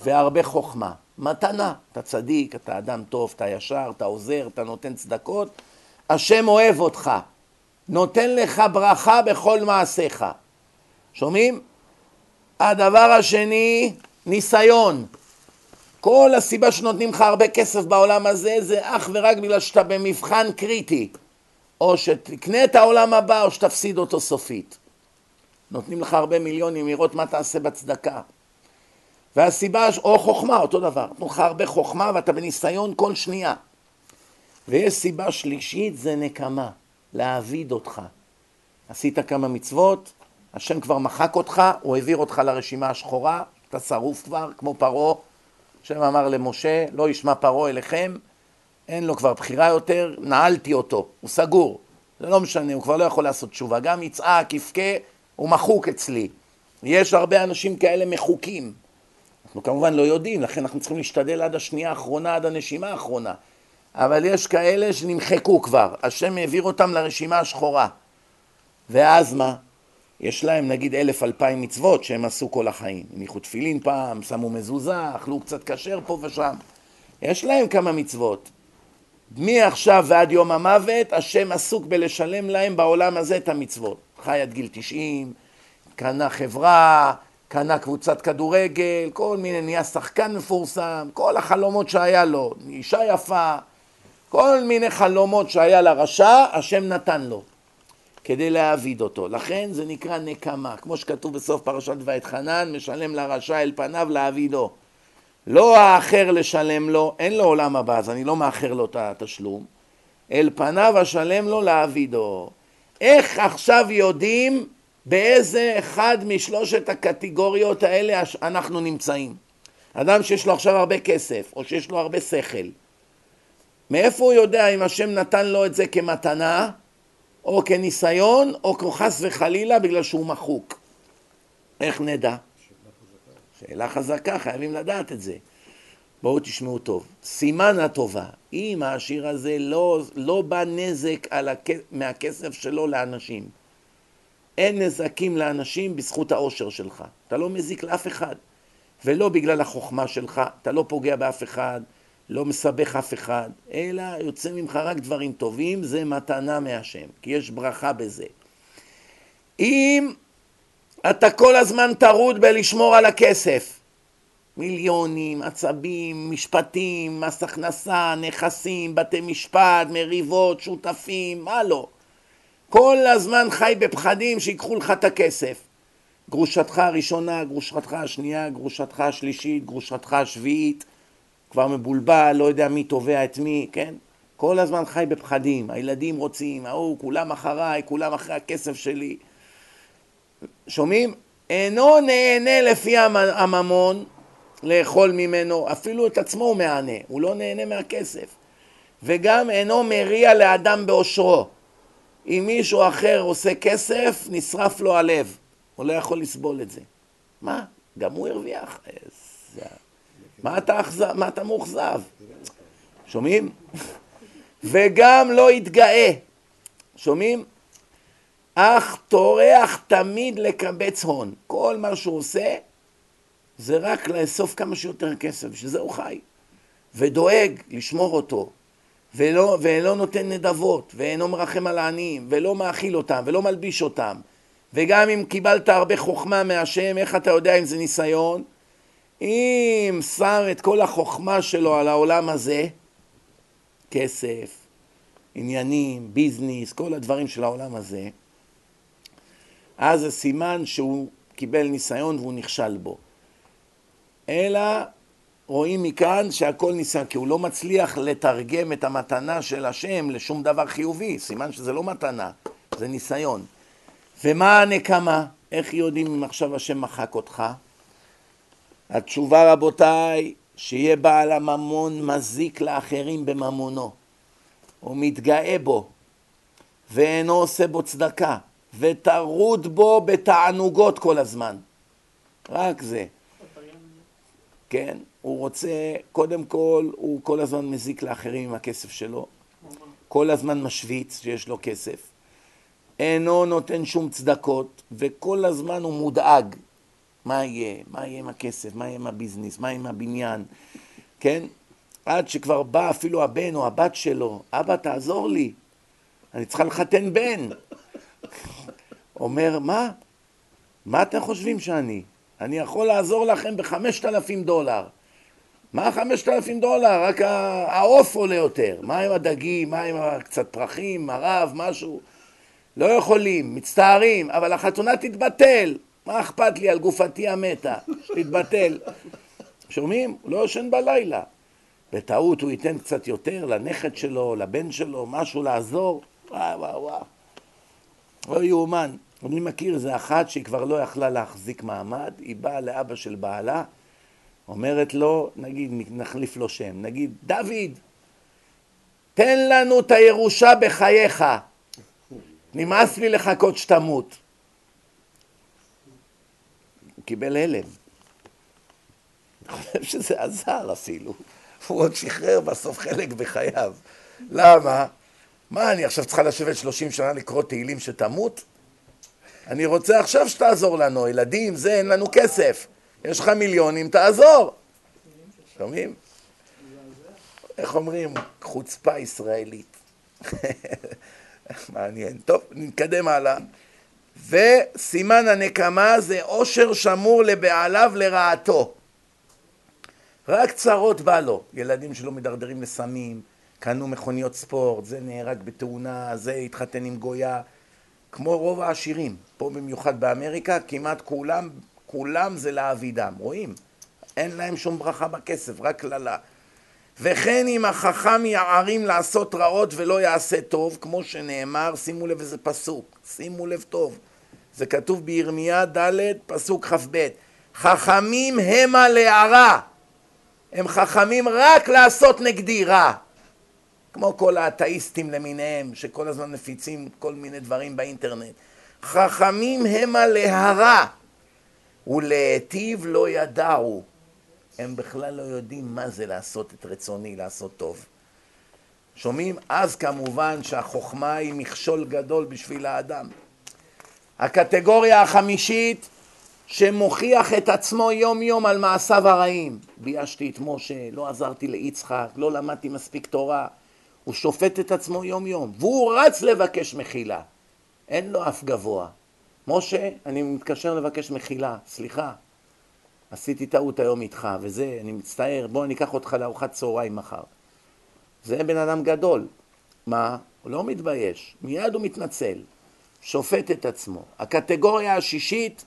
והרבה חוכמה. מתנה. אתה צדיק, אתה אדם טוב, אתה ישר, אתה עוזר, אתה נותן צדקות. השם אוהב אותך. נותן לך ברכה בכל מעשיך. שומעים? הדבר השני, ניסיון. כל הסיבה שנותנים לך הרבה כסף בעולם הזה זה אך ורק בגלל שאתה במבחן קריטי. או שתקנה את העולם הבא או שתפסיד אותו סופית. נותנים לך הרבה מיליונים לראות מה תעשה בצדקה. והסיבה, או חוכמה, אותו דבר. נותנים לך הרבה חוכמה ואתה בניסיון כל שנייה. ויש סיבה שלישית, זה נקמה, להעביד אותך. עשית כמה מצוות, השם כבר מחק אותך, הוא העביר אותך לרשימה השחורה, אתה שרוף כבר, כמו פרעה. השם אמר למשה, לא ישמע פרעה אליכם, אין לו כבר בחירה יותר, נעלתי אותו, הוא סגור. זה לא משנה, הוא כבר לא יכול לעשות תשובה. גם יצעק, יבכה, הוא מחוק אצלי. יש הרבה אנשים כאלה מחוקים. אנחנו כמובן לא יודעים, לכן אנחנו צריכים להשתדל עד השנייה האחרונה, עד הנשימה האחרונה. אבל יש כאלה שנמחקו כבר, השם העביר אותם לרשימה השחורה. ואז מה? יש להם נגיד אלף אלפיים מצוות שהם עשו כל החיים. הניחו תפילין פעם, שמו מזוזה, אכלו קצת כשר פה ושם. יש להם כמה מצוות. מעכשיו ועד יום המוות, השם עסוק בלשלם להם בעולם הזה את המצוות. חי עד גיל 90, קנה חברה, קנה קבוצת כדורגל, כל מיני, נהיה שחקן מפורסם, כל החלומות שהיה לו, אישה יפה, כל מיני חלומות שהיה לרשע, השם נתן לו, כדי להעביד אותו. לכן זה נקרא נקמה, כמו שכתוב בסוף פרשת ואתחנן, משלם לרשע אל פניו להעבידו. לא האחר לשלם לו, אין לו עולם הבא, אז אני לא מאחר לו את התשלום, אל פניו אשלם לו להעבידו. איך עכשיו יודעים באיזה אחד משלושת הקטגוריות האלה אנחנו נמצאים? אדם שיש לו עכשיו הרבה כסף, או שיש לו הרבה שכל, מאיפה הוא יודע אם השם נתן לו את זה כמתנה, או כניסיון, או חס וחלילה בגלל שהוא מחוק? איך נדע? שאלה חזקה, חייבים לדעת את זה. בואו תשמעו טוב. סימן הטובה, אם העשיר הזה לא, לא בא נזק הכ... מהכסף שלו לאנשים, אין נזקים לאנשים בזכות העושר שלך. אתה לא מזיק לאף אחד. ולא בגלל החוכמה שלך, אתה לא פוגע באף אחד, לא מסבך אף אחד, אלא יוצא ממך רק דברים טובים, זה מתנה מהשם, כי יש ברכה בזה. אם אתה כל הזמן טרוד בלשמור על הכסף. מיליונים, עצבים, משפטים, מס הכנסה, נכסים, בתי משפט, מריבות, שותפים, מה לא. כל הזמן חי בפחדים שיקחו לך את הכסף. גרושתך הראשונה, גרושתך השנייה, גרושתך השלישית, גרושתך השביעית, כבר מבולבל, לא יודע מי תובע את מי, כן? כל הזמן חי בפחדים, הילדים רוצים, ההוא, כולם אחריי, כולם אחרי הכסף שלי. שומעים? אינו נהנה לפי הממון לאכול ממנו, אפילו את עצמו הוא מענה, הוא לא נהנה מהכסף. וגם אינו מריע לאדם באושרו. אם מישהו אחר עושה כסף, נשרף לו הלב. הוא לא יכול לסבול את זה. מה? גם הוא הרוויח. מה אתה, אכזב, מה אתה מאוכזב? שומעים? וגם לא יתגאה. שומעים? אך טורח תמיד לקבץ הון. כל מה שהוא עושה זה רק לאסוף כמה שיותר כסף, בשביל הוא חי. ודואג לשמור אותו, ולא, ולא נותן נדבות, ואינו מרחם על העניים, ולא מאכיל אותם, ולא מלביש אותם. וגם אם קיבלת הרבה חוכמה מהשם, איך אתה יודע אם זה ניסיון? אם שם את כל החוכמה שלו על העולם הזה, כסף, עניינים, ביזנס, כל הדברים של העולם הזה, אז זה סימן שהוא קיבל ניסיון והוא נכשל בו. אלא רואים מכאן שהכל ניסיון, כי הוא לא מצליח לתרגם את המתנה של השם לשום דבר חיובי, סימן שזה לא מתנה, זה ניסיון. ומה הנקמה? איך יודעים אם עכשיו השם מחק אותך? התשובה רבותיי, שיהיה בעל הממון מזיק לאחרים בממונו, הוא מתגאה בו ואינו עושה בו צדקה. וטרוד בו בתענוגות כל הזמן. רק זה. כן, הוא רוצה, קודם כל, הוא כל הזמן מזיק לאחרים עם הכסף שלו. כל הזמן משוויץ שיש לו כסף. אינו נותן שום צדקות, וכל הזמן הוא מודאג. מה יהיה? מה יהיה עם הכסף? מה יהיה עם הביזנס? מה יהיה עם הבניין? כן? עד שכבר בא אפילו הבן או הבת שלו, אבא תעזור לי, אני צריכה לחתן בן. אומר, מה? מה אתם חושבים שאני? אני יכול לעזור לכם בחמשת אלפים דולר. מה חמשת אלפים דולר? רק העוף עולה יותר. מה עם הדגים? מה עם קצת פרחים, מרב, משהו? לא יכולים, מצטערים, אבל החתונה תתבטל. מה אכפת לי על גופתי המתה? תתבטל. שומעים? הוא לא ישן בלילה. בטעות הוא ייתן קצת יותר לנכד שלו, לבן שלו, משהו לעזור. וואו וואו וואו. לא יאומן. אני מכיר איזה אחת שהיא כבר לא יכלה להחזיק מעמד, היא באה לאבא של בעלה, אומרת לו, נגיד, נחליף לו שם, נגיד, דוד, תן לנו את הירושה בחייך, נמאס לי לחכות שתמות. הוא קיבל הלם. אני חושב שזה עזר אפילו. הוא עוד שחרר בסוף חלק בחייו. למה? מה, אני עכשיו צריכה לשבת 30 שנה לקרוא תהילים שתמות? אני רוצה עכשיו שתעזור לנו, ילדים, זה, אין לנו כסף. יש לך מיליונים, תעזור. שומעים? איך אומרים? חוצפה ישראלית. מעניין. טוב, נתקדם הלאה. וסימן הנקמה זה עושר שמור לבעליו לרעתו. רק צרות בא לו. ילדים שלו מדרדרים לסמים, קנו מכוניות ספורט, זה נהרג בתאונה, זה התחתן עם גויה. כמו רוב העשירים, פה במיוחד באמריקה, כמעט כולם, כולם זה לאבידם, רואים? אין להם שום ברכה בכסף, רק קללה. וכן אם החכם יערים לעשות רעות ולא יעשה טוב, כמו שנאמר, שימו לב איזה פסוק, שימו לב טוב, זה כתוב בירמיה ד' פסוק כ"ב, חכמים המה להרע, הם חכמים רק לעשות נגדי רע, כמו כל האתאיסטים למיניהם, שכל הזמן מפיצים כל מיני דברים באינטרנט. חכמים המה להרע, ולהיטיב לא ידעו. הם בכלל לא יודעים מה זה לעשות את רצוני, לעשות טוב. שומעים? אז כמובן שהחוכמה היא מכשול גדול בשביל האדם. הקטגוריה החמישית שמוכיח את עצמו יום יום על מעשיו הרעים. ביישתי את משה, לא עזרתי ליצחק, לא למדתי מספיק תורה. הוא שופט את עצמו יום יום, והוא רץ לבקש מחילה. אין לו אף גבוה. משה, אני מתקשר לבקש מחילה, סליחה, עשיתי טעות היום איתך, וזה, אני מצטער, בוא אני אקח אותך לארוחת צהריים מחר. זה בן אדם גדול. מה? הוא לא מתבייש, מיד הוא מתנצל, שופט את עצמו. הקטגוריה השישית,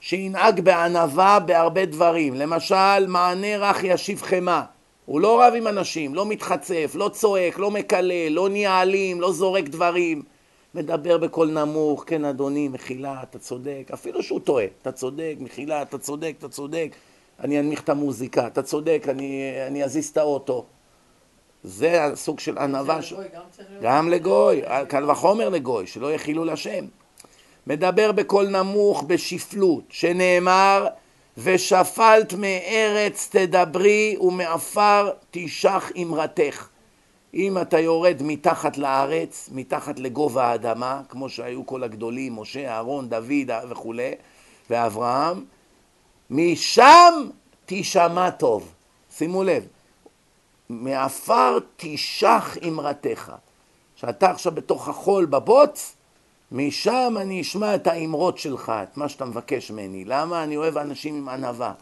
שינהג בענווה בהרבה דברים. למשל, מענה רך ישיב חמה. הוא לא רב עם אנשים, לא מתחצף, לא צועק, לא מקלל, לא נהיה אלים, לא זורק דברים. מדבר בקול נמוך, כן אדוני, מחילה, אתה צודק, אפילו שהוא טועה, אתה צודק, מחילה, אתה צודק, אתה צודק, אני אנמיך את המוזיקה, אתה צודק, אני, אני אזיז את האוטו. זה הסוג של ענווה. ש... גם לגוי, קל וחומר לגוי, שלא יהיה חילול השם. מדבר בקול נמוך בשפלות, שנאמר, ושפלת מארץ תדברי ומעפר תשח אמרתך. אם אתה יורד מתחת לארץ, מתחת לגובה האדמה, כמו שהיו כל הגדולים, משה, אהרון, דוד וכולי, ואברהם, משם תשמע טוב. שימו לב, מעפר תשח אמרתך. שאתה עכשיו בתוך החול בבוץ, משם אני אשמע את האמרות שלך, את מה שאתה מבקש ממני. למה? אני אוהב אנשים עם ענווה.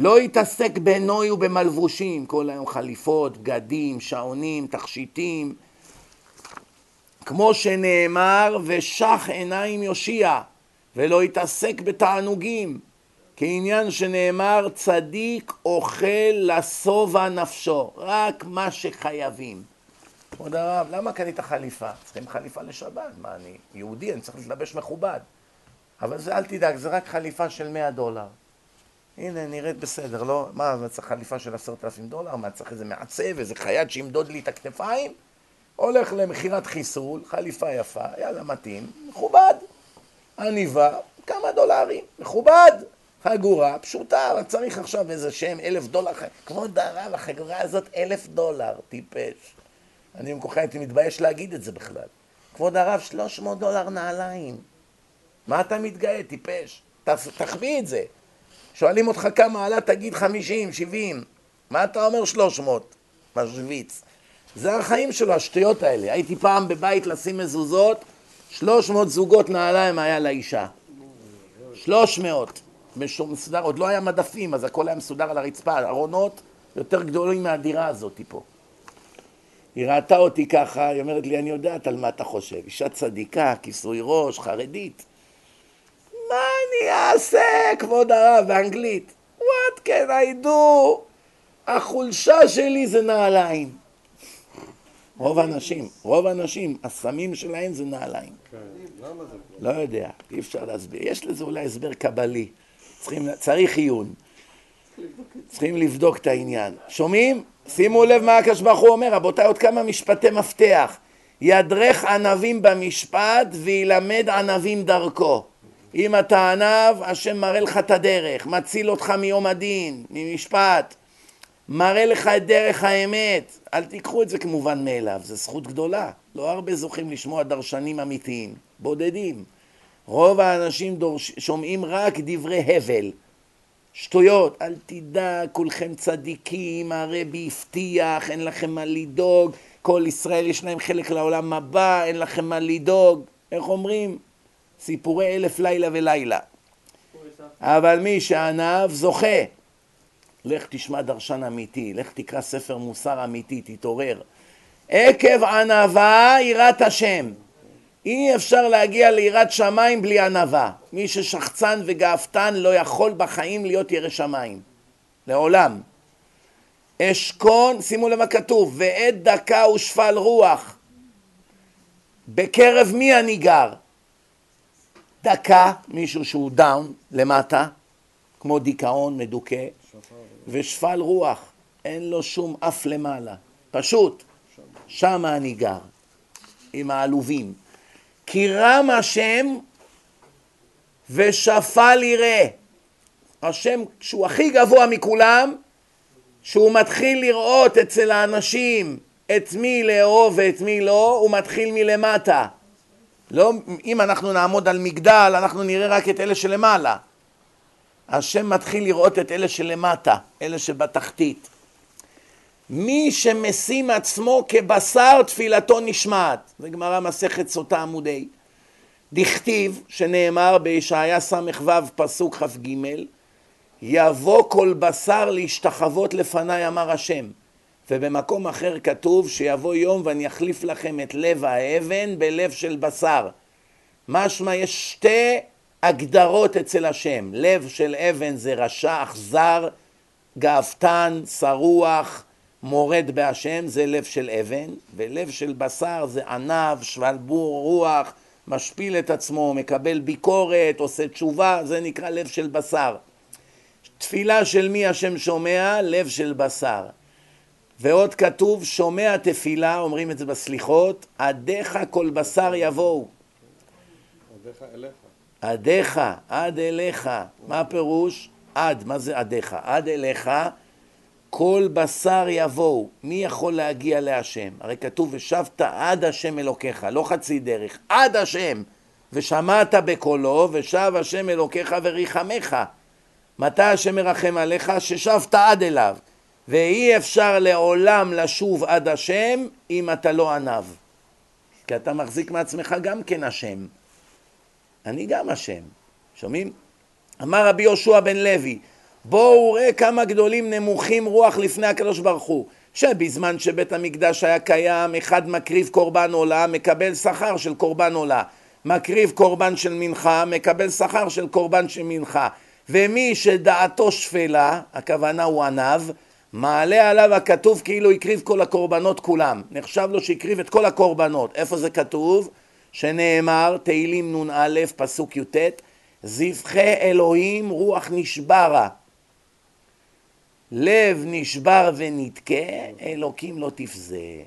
לא יתעסק בנוי ובמלבושים, כל היום חליפות, בגדים, שעונים, תכשיטים. כמו שנאמר, ושח עיניים יושיע, ולא יתעסק בתענוגים. כעניין שנאמר, צדיק אוכל לשובע נפשו, רק מה שחייבים. כבוד הרב, למה קנית חליפה? צריכים חליפה לשבת. מה, אני יהודי, אני צריך להתלבש מכובד. אבל זה, אל תדאג, זה רק חליפה של 100 דולר. הנה, נראית בסדר, לא? מה, צריך חליפה של עשרת אלפים דולר? מה, צריך איזה מעצב, איזה חייד שימדוד לי את הכתפיים? הולך למכירת חיסול, חליפה יפה, יאללה, מתאים, מכובד. עניבה, כמה דולרים, מכובד. חגורה פשוטה, אבל צריך עכשיו איזה שם, אלף דולר. כבוד הרב, החגורה הזאת אלף דולר, טיפש. אני במקומך הייתי מתבייש להגיד את זה בכלל. כבוד הרב, 300 דולר נעליים. מה אתה מתגאה, טיפש? תחביא את זה. שואלים אותך כמה עלה, תגיד 50, 70. מה אתה אומר 300? משוויץ. זה החיים שלו, השטויות האלה. הייתי פעם בבית לשים מזוזות, 300 זוגות נעליים היה לאישה. 300. משו- מסודר, עוד לא היה מדפים, אז הכל היה מסודר על הרצפה, ארונות, יותר גדולים מהדירה הזאת פה. היא ראתה אותי ככה, היא אומרת לי, אני יודעת על מה אתה חושב. אישה צדיקה, כיסוי ראש, חרדית. מה אני אעשה, כבוד הרב, באנגלית? What can I do? החולשה שלי זה נעליים. רוב האנשים, רוב האנשים, הסמים שלהם זה נעליים. כן? לא יודע, אי אפשר להסביר. יש לזה אולי הסבר קבלי. צריכים, צריך עיון. צריכים לבדוק את העניין. שומעים? שימו לב מה הקדוש ברוך הוא אומר, רבותיי, עוד כמה משפטי מפתח. ידרך ענבים במשפט וילמד ענבים דרכו. אם אתה ענב, השם מראה לך את הדרך, מציל אותך מיום הדין, ממשפט. מראה לך את דרך האמת. אל תיקחו את זה כמובן מאליו, זו זכות גדולה. לא הרבה זוכים לשמוע דרשנים אמיתיים, בודדים. רוב האנשים דורש, שומעים רק דברי הבל. שטויות, אל תדאג, כולכם צדיקים, הרבי הבטיח, אין לכם מה לדאוג, כל ישראל יש להם חלק לעולם הבא, אין לכם מה לדאוג. איך אומרים? סיפורי אלף לילה ולילה. אבל מי שענב זוכה. לך תשמע דרשן אמיתי, לך תקרא ספר מוסר אמיתי, תתעורר. עקב ענווה יראת השם. אי אפשר להגיע ליראת שמיים בלי ענווה. מי ששחצן וגאוותן לא יכול בחיים להיות ירא שמיים. לעולם. אשכון, שימו לב מה כתוב, ועת דקה ושפל רוח. בקרב מי אני גר? דקה, מישהו שהוא דאון, למטה, כמו דיכאון מדוכא, ושפל רוח, אין לו שום אף למעלה. פשוט, שם אני גר, עם העלובים. כי רם השם ושפל יראה. השם, שהוא הכי גבוה מכולם, שהוא מתחיל לראות אצל האנשים את מי לאהוב ואת מי לא, הוא מתחיל מלמטה. לא, אם אנחנו נעמוד על מגדל, אנחנו נראה רק את אלה שלמעלה. השם מתחיל לראות את אלה שלמטה, אלה שבתחתית. מי שמשים עצמו כבשר תפילתו נשמעת. זה גמרא מסכת סוטה עמודי. דכתיב, שנאמר בישעיה ס"ו פסוק כ"ג, יבוא כל בשר להשתחוות לפניי אמר השם. ובמקום אחר כתוב שיבוא יום ואני אחליף לכם את לב האבן בלב של בשר. משמע יש שתי הגדרות אצל השם. לב של אבן זה רשע, אכזר, גאוותן, שרוח, מורד בהשם, זה לב של אבן, ולב של בשר זה ענב, שבלבור רוח, משפיל את עצמו, מקבל ביקורת, עושה תשובה, זה נקרא לב של בשר. תפילה של מי השם שומע? לב של בשר. ועוד כתוב, שומע תפילה, אומרים את זה בסליחות, עדיך כל בשר יבואו. עדיך אליך. עדיך, עד אליך. מה הפירוש? עד, מה זה עדיך? עד אליך כל בשר יבואו. מי יכול להגיע להשם? הרי כתוב ושבת עד השם אלוקיך, לא חצי דרך, עד השם. ושמעת בקולו ושב השם אלוקיך וריחמך. מתי השם מרחם עליך? ששבת עד אליו. ואי אפשר לעולם לשוב עד השם אם אתה לא ענב. כי אתה מחזיק מעצמך גם כן השם. אני גם השם. שומעים? אמר רבי יהושע בן לוי, בואו ראה כמה גדולים נמוכים רוח לפני הקדוש ברוך הוא. שבזמן שבית המקדש היה קיים, אחד מקריב קורבן עולה, מקבל שכר של קורבן עולה. מקריב קורבן של מנחה, מקבל שכר של קורבן של מנחה. ומי שדעתו שפלה, הכוונה הוא עניו, מעלה עליו הכתוב כאילו הקריב כל הקורבנות כולם. נחשב לו שהקריב את כל הקורבנות. איפה זה כתוב? שנאמר, תהילים נ"א, פסוק י"ט, זבחי אלוהים רוח נשברה. לב נשבר ונתקה, אלוקים לא תפזה.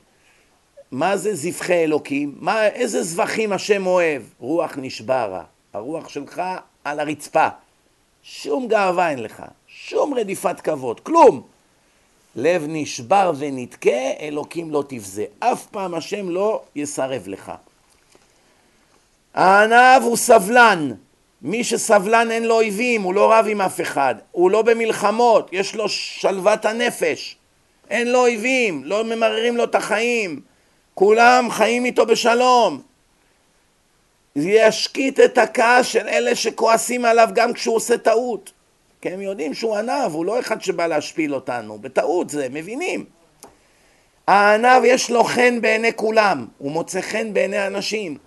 מה זה זבחי אלוקים? מה, איזה זבחים השם אוהב? רוח נשברה. הרוח שלך על הרצפה. שום גאווה אין לך, שום רדיפת כבוד, כלום. לב נשבר ונתקה, אלוקים לא תבזה. אף פעם השם לא יסרב לך. הענב הוא סבלן. מי שסבלן אין לו אויבים, הוא לא רב עם אף אחד, הוא לא במלחמות, יש לו שלוות הנפש. אין לו אויבים, לא ממררים לו את החיים. כולם חיים איתו בשלום. ישקיט את הכעס של אלה שכועסים עליו גם כשהוא עושה טעות. כי הם יודעים שהוא ענב, הוא לא אחד שבא להשפיל אותנו, בטעות זה, מבינים. הענב יש לו חן בעיני כולם, הוא מוצא חן בעיני אנשים,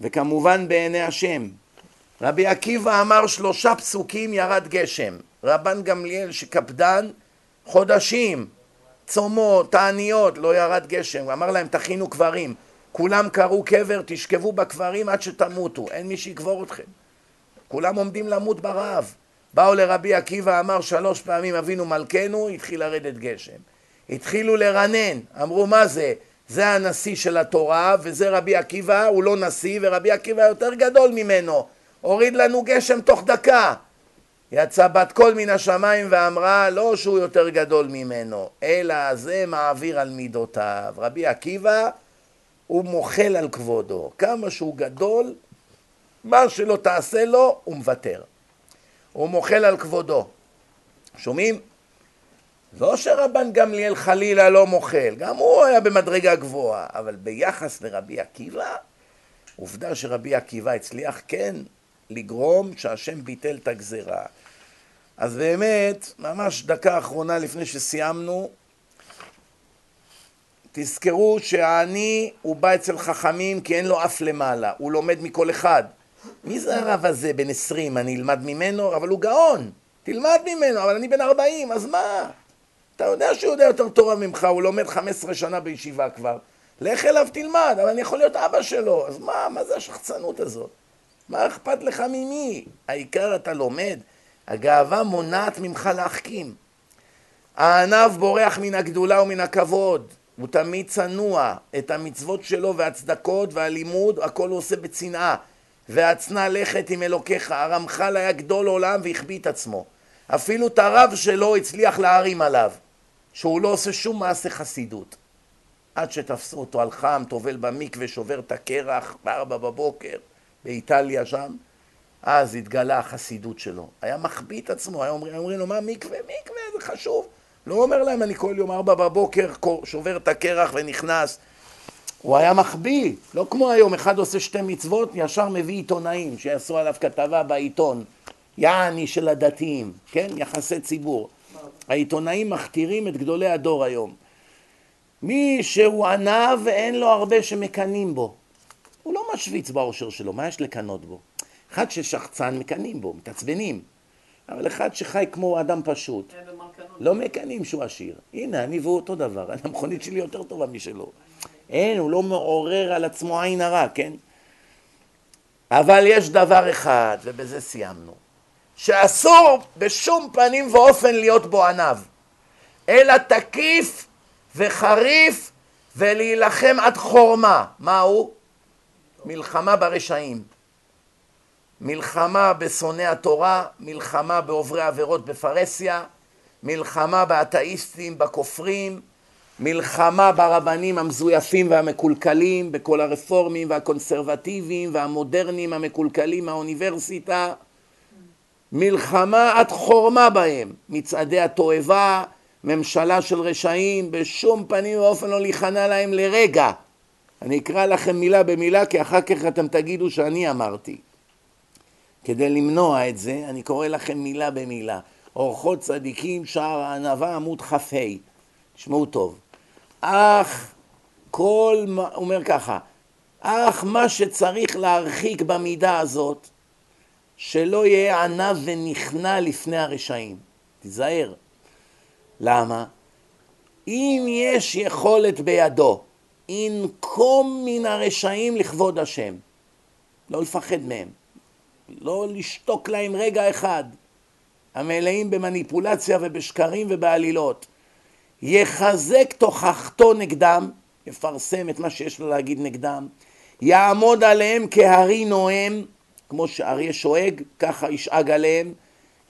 וכמובן בעיני השם. רבי עקיבא אמר שלושה פסוקים ירד גשם. רבן גמליאל שקפדן חודשים, צומות, תעניות, לא ירד גשם. אמר להם תכינו קברים. כולם קראו קבר, תשכבו בקברים עד שתמותו, אין מי שיקבור אתכם. כולם עומדים למות ברעב. באו לרבי עקיבא, אמר שלוש פעמים אבינו מלכנו, התחיל לרדת גשם. התחילו לרנן, אמרו מה זה? זה הנשיא של התורה וזה רבי עקיבא, הוא לא נשיא ורבי עקיבא יותר גדול ממנו, הוריד לנו גשם תוך דקה. יצא בת קול מן השמיים ואמרה לא שהוא יותר גדול ממנו, אלא זה מעביר על מידותיו. רבי עקיבא הוא מוחל על כבודו, כמה שהוא גדול, מה שלא תעשה לו, הוא מוותר. הוא מוחל על כבודו. שומעים? לא שרבן גמליאל חלילה לא מוחל, גם הוא היה במדרגה גבוהה, אבל ביחס לרבי עקיבא, עובדה שרבי עקיבא הצליח כן לגרום שהשם ביטל את הגזרה. אז באמת, ממש דקה אחרונה לפני שסיימנו, תזכרו שהעני הוא בא אצל חכמים כי אין לו אף למעלה, הוא לומד מכל אחד. מי זה הרב הזה בן עשרים, אני אלמד ממנו? אבל הוא גאון, תלמד ממנו, אבל אני בן ארבעים, אז מה? אתה יודע שהוא יודע יותר תורה ממך, הוא לומד חמש עשרה שנה בישיבה כבר. לך אליו תלמד, אבל אני יכול להיות אבא שלו, אז מה, מה זה השחצנות הזאת? מה אכפת לך ממי? העיקר אתה לומד, הגאווה מונעת ממך להחכים. הענב בורח מן הגדולה ומן הכבוד, הוא תמיד צנוע, את המצוות שלו והצדקות והלימוד, הכל הוא עושה בצנעה. והצנע לכת עם אלוקיך, הרמח"ל היה גדול עולם והחביא את עצמו. אפילו את הרב שלו הצליח להרים עליו, שהוא לא עושה שום מעשה חסידות. עד שתפסו אותו על חם, טובל במקווה, שובר את הקרח בארבע בבוקר, באיטליה שם, אז התגלה החסידות שלו. היה מחביא את עצמו, היה אומרים, אומרים לו, מה מקווה? מקווה, זה חשוב. לא אומר להם, אני כל יום ארבע בבוקר שובר את הקרח ונכנס. הוא היה מחביא, לא כמו היום, אחד עושה שתי מצוות, ישר מביא עיתונאים שיעשו עליו כתבה בעיתון. יעני של הדתיים, כן? יחסי ציבור. העיתונאים מכתירים את גדולי הדור היום. מי שהוא ענה ואין לו הרבה שמקנאים בו. הוא לא משוויץ באושר שלו, מה יש לקנות בו? אחד ששחצן מקנאים בו, מתעצבנים. אבל אחד שחי כמו אדם פשוט, לא מקנאים שהוא עשיר. הנה, אני והוא אותו דבר, המכונית שלי יותר טובה משלו. אין, הוא לא מעורר על עצמו עין הרע, כן? אבל יש דבר אחד, ובזה סיימנו, שאסור בשום פנים ואופן להיות בו עניו, אלא תקיף וחריף ולהילחם עד חורמה. מהו? מלחמה ברשעים. מלחמה בשונאי התורה, מלחמה בעוברי עבירות בפרהסיה, מלחמה באתאיסטים, בכופרים, מלחמה ברבנים המזויפים והמקולקלים, בכל הרפורמים והקונסרבטיביים והמודרניים המקולקלים מהאוניברסיטה, מלחמה עד חורמה בהם, מצעדי התועבה, ממשלה של רשעים, בשום פנים ואופן לא להיכנע להם לרגע. אני אקרא לכם מילה במילה כי אחר כך אתם תגידו שאני אמרתי. כדי למנוע את זה, אני קורא לכם מילה במילה. אורחות צדיקים, שער הענווה, עמוד כ"ה. תשמעו טוב. אך כל, הוא אומר ככה, אך מה שצריך להרחיק במידה הזאת, שלא יהיה ענב ונכנע לפני הרשעים. תיזהר. למה? אם יש יכולת בידו, ינקום מן הרשעים לכבוד השם. לא לפחד מהם. לא לשתוק להם רגע אחד. המלאים במניפולציה ובשקרים ובעלילות. יחזק תוכחתו נגדם, יפרסם את מה שיש לו להגיד נגדם, יעמוד עליהם כהרי נואם, כמו שאריה שואג, ככה ישאג עליהם,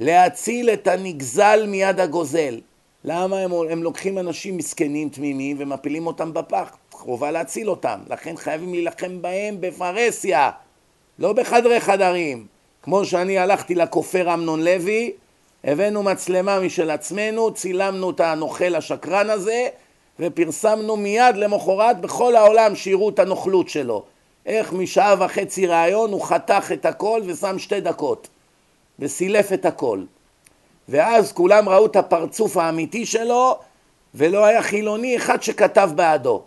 להציל את הנגזל מיד הגוזל. למה הם, הם לוקחים אנשים מסכנים תמימים ומפילים אותם בפח? חובה להציל אותם, לכן חייבים להילחם בהם בפרהסיה, לא בחדרי חדרים. כמו שאני הלכתי לכופר אמנון לוי, הבאנו מצלמה משל עצמנו, צילמנו את הנוכל השקרן הזה ופרסמנו מיד למחרת בכל העולם שיראו את הנוכלות שלו. איך משעה וחצי ראיון הוא חתך את הכל ושם שתי דקות וסילף את הכל. ואז כולם ראו את הפרצוף האמיתי שלו, ולא היה חילוני אחד שכתב בעדו.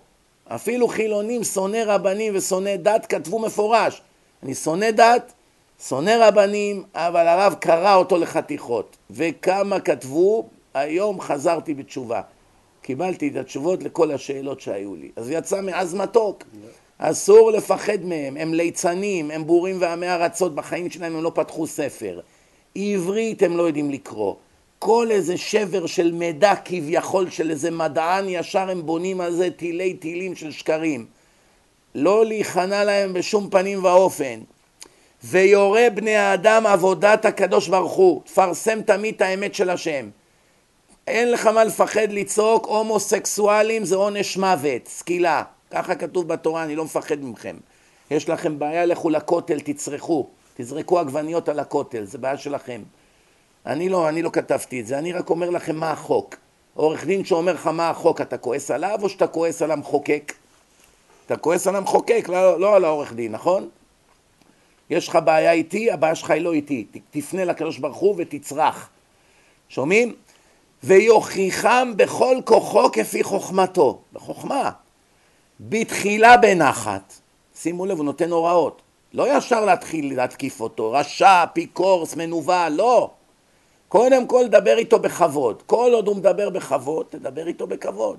אפילו חילונים, שונאי רבנים ושונאי דת, כתבו מפורש. אני שונא דת, שונא רבנים, אבל הרב קרא אותו לחתיכות. וכמה כתבו, היום חזרתי בתשובה. קיבלתי את התשובות לכל השאלות שהיו לי. אז יצא מעז מתוק. אסור לפחד מהם, הם ליצנים, הם בורים ועמי ארצות, בחיים שלהם הם לא פתחו ספר. עברית הם לא יודעים לקרוא. כל איזה שבר של מידע כביכול של איזה מדען, ישר הם בונים על זה תילי תילים של שקרים. לא להיכנע להם בשום פנים ואופן. ויורה בני האדם עבודת הקדוש ברוך הוא. תפרסם תמיד את האמת של השם. אין לך מה לפחד לצעוק, הומוסקסואלים זה עונש מוות, סקילה. ככה כתוב בתורה, אני לא מפחד מכם. יש לכם בעיה, לכו לכותל, תצרכו. תזרקו עגבניות על הכותל, זה בעיה שלכם. אני לא, אני לא כתבתי את זה, אני רק אומר לכם מה החוק. עורך דין שאומר לך מה החוק, אתה כועס עליו או שאתה כועס על המחוקק? אתה כועס על המחוקק, לא, לא על העורך דין, נכון? יש לך בעיה איתי, הבעיה שלך היא לא איתי. תפנה לקדוש ברוך הוא ותצרח. שומעים? ויוכיחם בכל כוחו כפי חוכמתו. בחוכמה. בתחילה בנחת. שימו לב, הוא נותן הוראות. לא ישר להתחיל להתקיף אותו, רשע, פיקורס, מנוול, לא. קודם כל דבר איתו בכבוד. כל עוד הוא מדבר בכבוד, תדבר איתו בכבוד.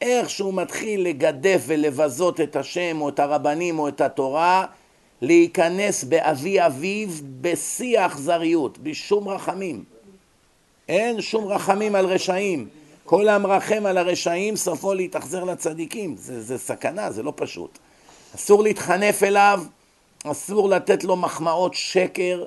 איך שהוא מתחיל לגדף ולבזות את השם או את הרבנים או את התורה, להיכנס באבי אביו בשיא האכזריות, בשום רחמים. אין שום רחמים על רשעים. כל המרחם על הרשעים סופו להתאכזר לצדיקים. זה, זה סכנה, זה לא פשוט. אסור להתחנף אליו, אסור לתת לו מחמאות שקר,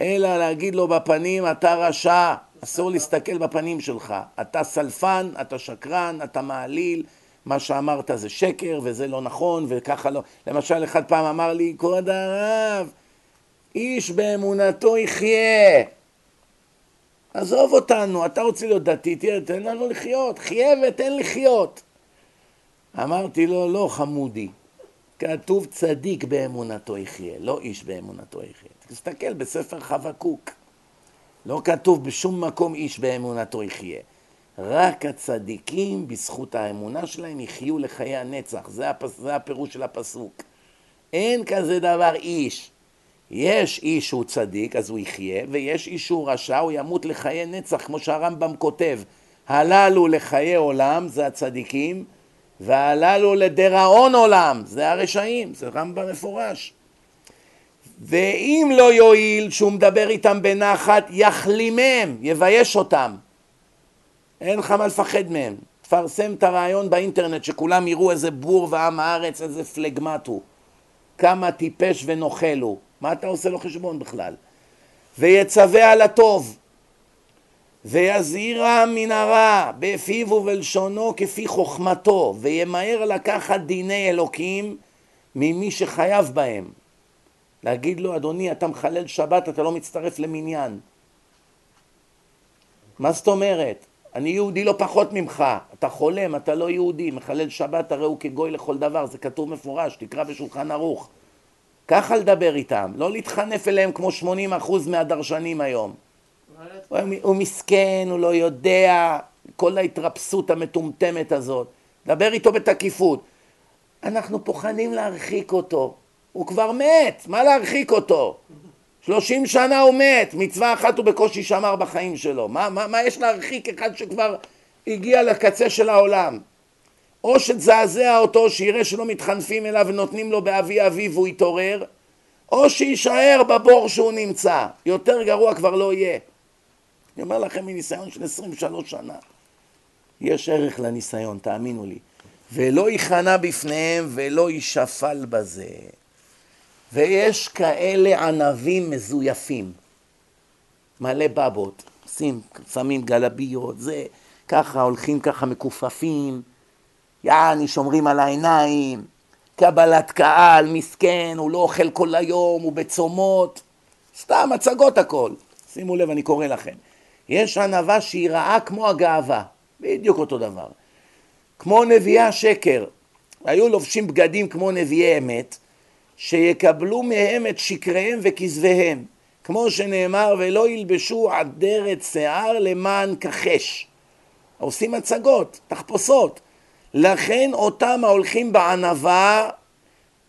אלא להגיד לו בפנים, אתה רשע, אסור להסתכל בפנים שלך. אתה סלפן, אתה שקרן, אתה מעליל, מה שאמרת זה שקר וזה לא נכון וככה לא. למשל, אחד פעם אמר לי, כבוד הרב, איש באמונתו יחיה. עזוב אותנו, אתה רוצה להיות דתי, תן לנו לחיות, חיה ותן לחיות. אמרתי לו, לא חמודי, כתוב צדיק באמונתו יחיה, לא איש באמונתו יחיה. תסתכל בספר חבקוק, לא כתוב בשום מקום איש באמונתו יחיה. רק הצדיקים בזכות האמונה שלהם יחיו לחיי הנצח, זה, הפס, זה הפירוש של הפסוק. אין כזה דבר איש. יש איש שהוא צדיק, אז הוא יחיה, ויש איש שהוא רשע, הוא ימות לחיי נצח, כמו שהרמב"ם כותב. הללו לחיי עולם, זה הצדיקים, והללו לדיראון עולם, זה הרשעים, זה רמב"ם מפורש. ואם לא יועיל שהוא מדבר איתם בנחת, יחלימם, יבייש אותם. אין לך מה לפחד מהם. תפרסם את הרעיון באינטרנט, שכולם יראו איזה בור ועם הארץ, איזה פלגמט הוא. כמה טיפש ונוכל הוא. מה אתה עושה לו חשבון בכלל? ויצווה על הטוב, ויזהירה מן הרע בפיו ובלשונו כפי חוכמתו, וימהר לקחת דיני אלוקים ממי שחייב בהם. להגיד לו, אדוני, אתה מחלל שבת, אתה לא מצטרף למניין. מה זאת אומרת? אני יהודי לא פחות ממך, אתה חולם, אתה לא יהודי, מחלל שבת הרי הוא כגוי לכל דבר, זה כתוב מפורש, תקרא בשולחן ערוך. ככה לדבר איתם, לא להתחנף אליהם כמו 80% מהדרשנים היום. הוא, הוא מסכן, הוא לא יודע, כל ההתרפסות המטומטמת הזאת. דבר איתו בתקיפות. אנחנו פוחדים להרחיק אותו. הוא כבר מת, מה להרחיק אותו? שלושים שנה הוא מת, מצווה אחת הוא בקושי שמר בחיים שלו. מה, מה, מה יש להרחיק אחד שכבר הגיע לקצה של העולם? או שתזעזע אותו, שיראה שלא מתחנפים אליו ונותנים לו באבי אביו והוא יתעורר, או שיישאר בבור שהוא נמצא. יותר גרוע כבר לא יהיה. אני אומר לכם מניסיון של 23 שנה. יש ערך לניסיון, תאמינו לי. ולא ייכנע בפניהם ולא יישפל בזה. ויש כאלה ענבים מזויפים, מלא בבות, עושים, שמים גלביות, זה, ככה, הולכים ככה מכופפים, יעני, שומרים על העיניים, קבלת קהל, מסכן, הוא לא אוכל כל היום, הוא בצומות, סתם הצגות הכל. שימו לב, אני קורא לכם. יש ענווה שהיא רעה כמו הגאווה, בדיוק אותו דבר. כמו נביאי השקר, היו לובשים בגדים כמו נביאי אמת, שיקבלו מהם את שקריהם וכזביהם. כמו שנאמר, ולא ילבשו עדרת שיער למען כחש. עושים הצגות, תחפושות. לכן אותם ההולכים בענווה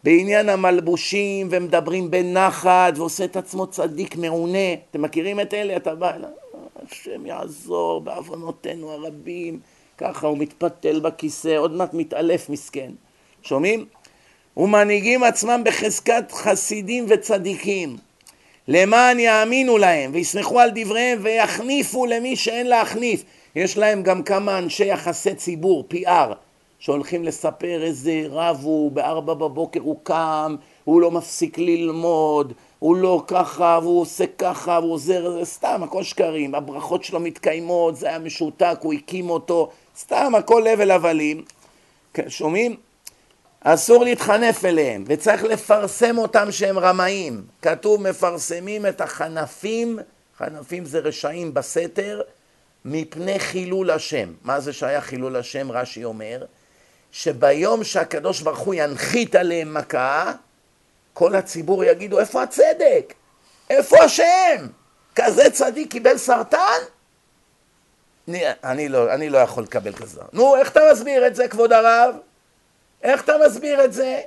בעניין המלבושים ומדברים בנחת ועושה את עצמו צדיק מעונה. אתם מכירים את אלה? אתה בא אליו, השם יעזור בעוונותינו הרבים. ככה הוא מתפתל בכיסא, עוד מעט מתעלף מסכן. שומעים? ומנהיגים עצמם בחזקת חסידים וצדיקים. למען יאמינו להם ויסמכו על דבריהם ויחניפו למי שאין להחניף. יש להם גם כמה אנשי יחסי ציבור, PR, שהולכים לספר איזה רב הוא, בארבע בבוקר הוא קם, הוא לא מפסיק ללמוד, הוא לא ככה, והוא עושה ככה, והוא עוזר, זה סתם, הכל שקרים, הברכות שלו מתקיימות, זה היה משותק, הוא הקים אותו, סתם, הכל הבל הבלים. כן, שומעים? אסור להתחנף אליהם, וצריך לפרסם אותם שהם רמאים. כתוב מפרסמים את החנפים, חנפים זה רשעים בסתר, מפני חילול השם. מה זה שהיה חילול השם? רש"י אומר, שביום שהקדוש ברוך הוא ינחית עליהם מכה, כל הציבור יגידו, איפה הצדק? איפה השם? כזה צדיק קיבל סרטן? אני, אני, לא, אני לא יכול לקבל כזה. נו, איך אתה מסביר את זה, כבוד הרב? איך אתה מסביר את זה?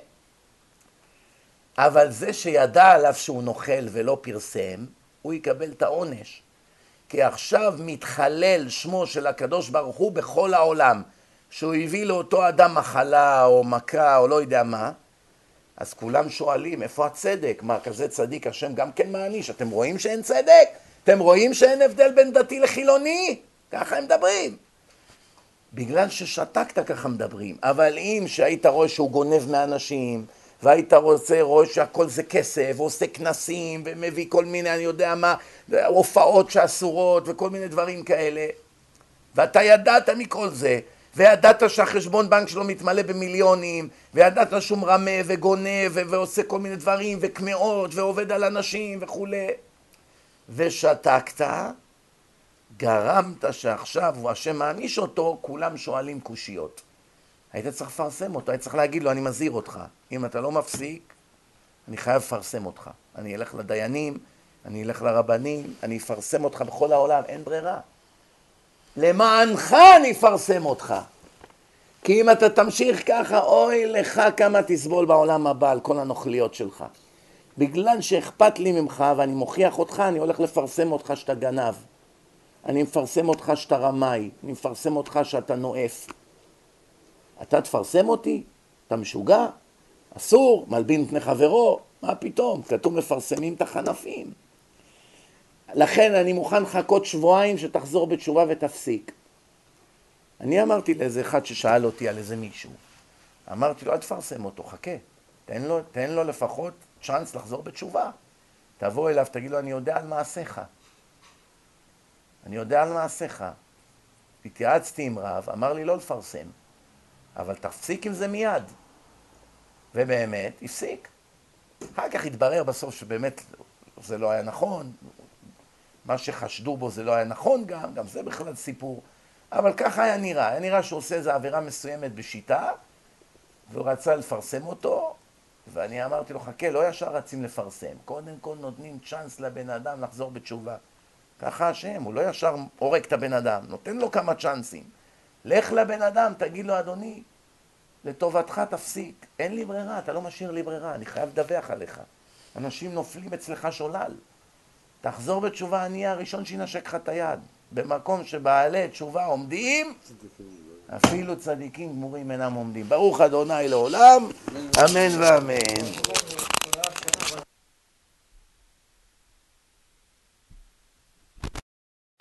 אבל זה שידע עליו שהוא נוכל ולא פרסם, הוא יקבל את העונש. כי עכשיו מתחלל שמו של הקדוש ברוך הוא בכל העולם. שהוא הביא לאותו אדם מחלה או מכה או לא יודע מה, אז כולם שואלים, איפה הצדק? מה, כזה צדיק השם גם כן מעניש? אתם רואים שאין צדק? אתם רואים שאין הבדל בין דתי לחילוני? ככה הם מדברים. בגלל ששתקת ככה מדברים, אבל אם שהיית רואה שהוא גונב מאנשים, והיית רוצה, רואה שהכל זה כסף, ועושה כנסים, ומביא כל מיני, אני יודע מה, הופעות שאסורות, וכל מיני דברים כאלה, ואתה ידעת מכל זה, וידעת שהחשבון בנק שלו מתמלא במיליונים, וידעת שהוא מרמה וגונב ועושה כל מיני דברים, וקמעות, ועובד על אנשים וכולי, ושתקת, גרמת שעכשיו הוא השם מעניש אותו, כולם שואלים קושיות. היית צריך לפרסם אותו, היית צריך להגיד לו, אני מזהיר אותך. אם אתה לא מפסיק, אני חייב לפרסם אותך. אני אלך לדיינים, אני אלך לרבנים, אני אפרסם אותך בכל העולם, אין ברירה. למענך אני אפרסם אותך. כי אם אתה תמשיך ככה, אוי לך כמה תסבול בעולם הבא על כל הנוכליות שלך. בגלל שאכפת לי ממך ואני מוכיח אותך, אני הולך לפרסם אותך שאתה גנב. אני מפרסם אותך שאתה רמאי, אני מפרסם אותך שאתה נואף. אתה תפרסם אותי? אתה משוגע? אסור, מלבין פני חברו, מה פתאום? כתוב מפרסמים את החנפים. לכן אני מוכן לחכות שבועיים שתחזור בתשובה ותפסיק. אני אמרתי לאיזה אחד ששאל אותי על איזה מישהו, אמרתי לו, אל תפרסם אותו, חכה, תן לו, תן לו לפחות צ'אנס לחזור בתשובה. תבוא אליו, תגיד לו, אני יודע על מעשיך. אני יודע על מעשיך. התייעצתי עם רב, אמר לי לא לפרסם, אבל תפסיק עם זה מיד. ובאמת, הפסיק. אחר כך התברר בסוף שבאמת זה לא היה נכון, מה שחשדו בו זה לא היה נכון גם, גם זה בכלל סיפור. אבל ככה היה נראה, היה נראה שהוא עושה איזו עבירה מסוימת בשיטה, והוא רצה לפרסם אותו, ואני אמרתי לו, חכה, לא ישר רצים לפרסם, קודם כל נותנים צ'אנס לבן אדם לחזור בתשובה. ככה השם, הוא לא ישר הורג את הבן אדם, נותן לו כמה צ'אנסים. לך לבן אדם, תגיד לו, אדוני, לטובתך תפסיק, אין לי ברירה, אתה לא משאיר לי ברירה, אני חייב לדווח עליך. אנשים נופלים אצלך שולל. תחזור בתשובה, אני הראשון שינשק לך את היד. במקום שבעלי תשובה עומדים, אפילו צדיקים גמורים אינם עומדים. ברוך אדוני לעולם, אמן ואמן.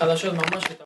חדשות ממש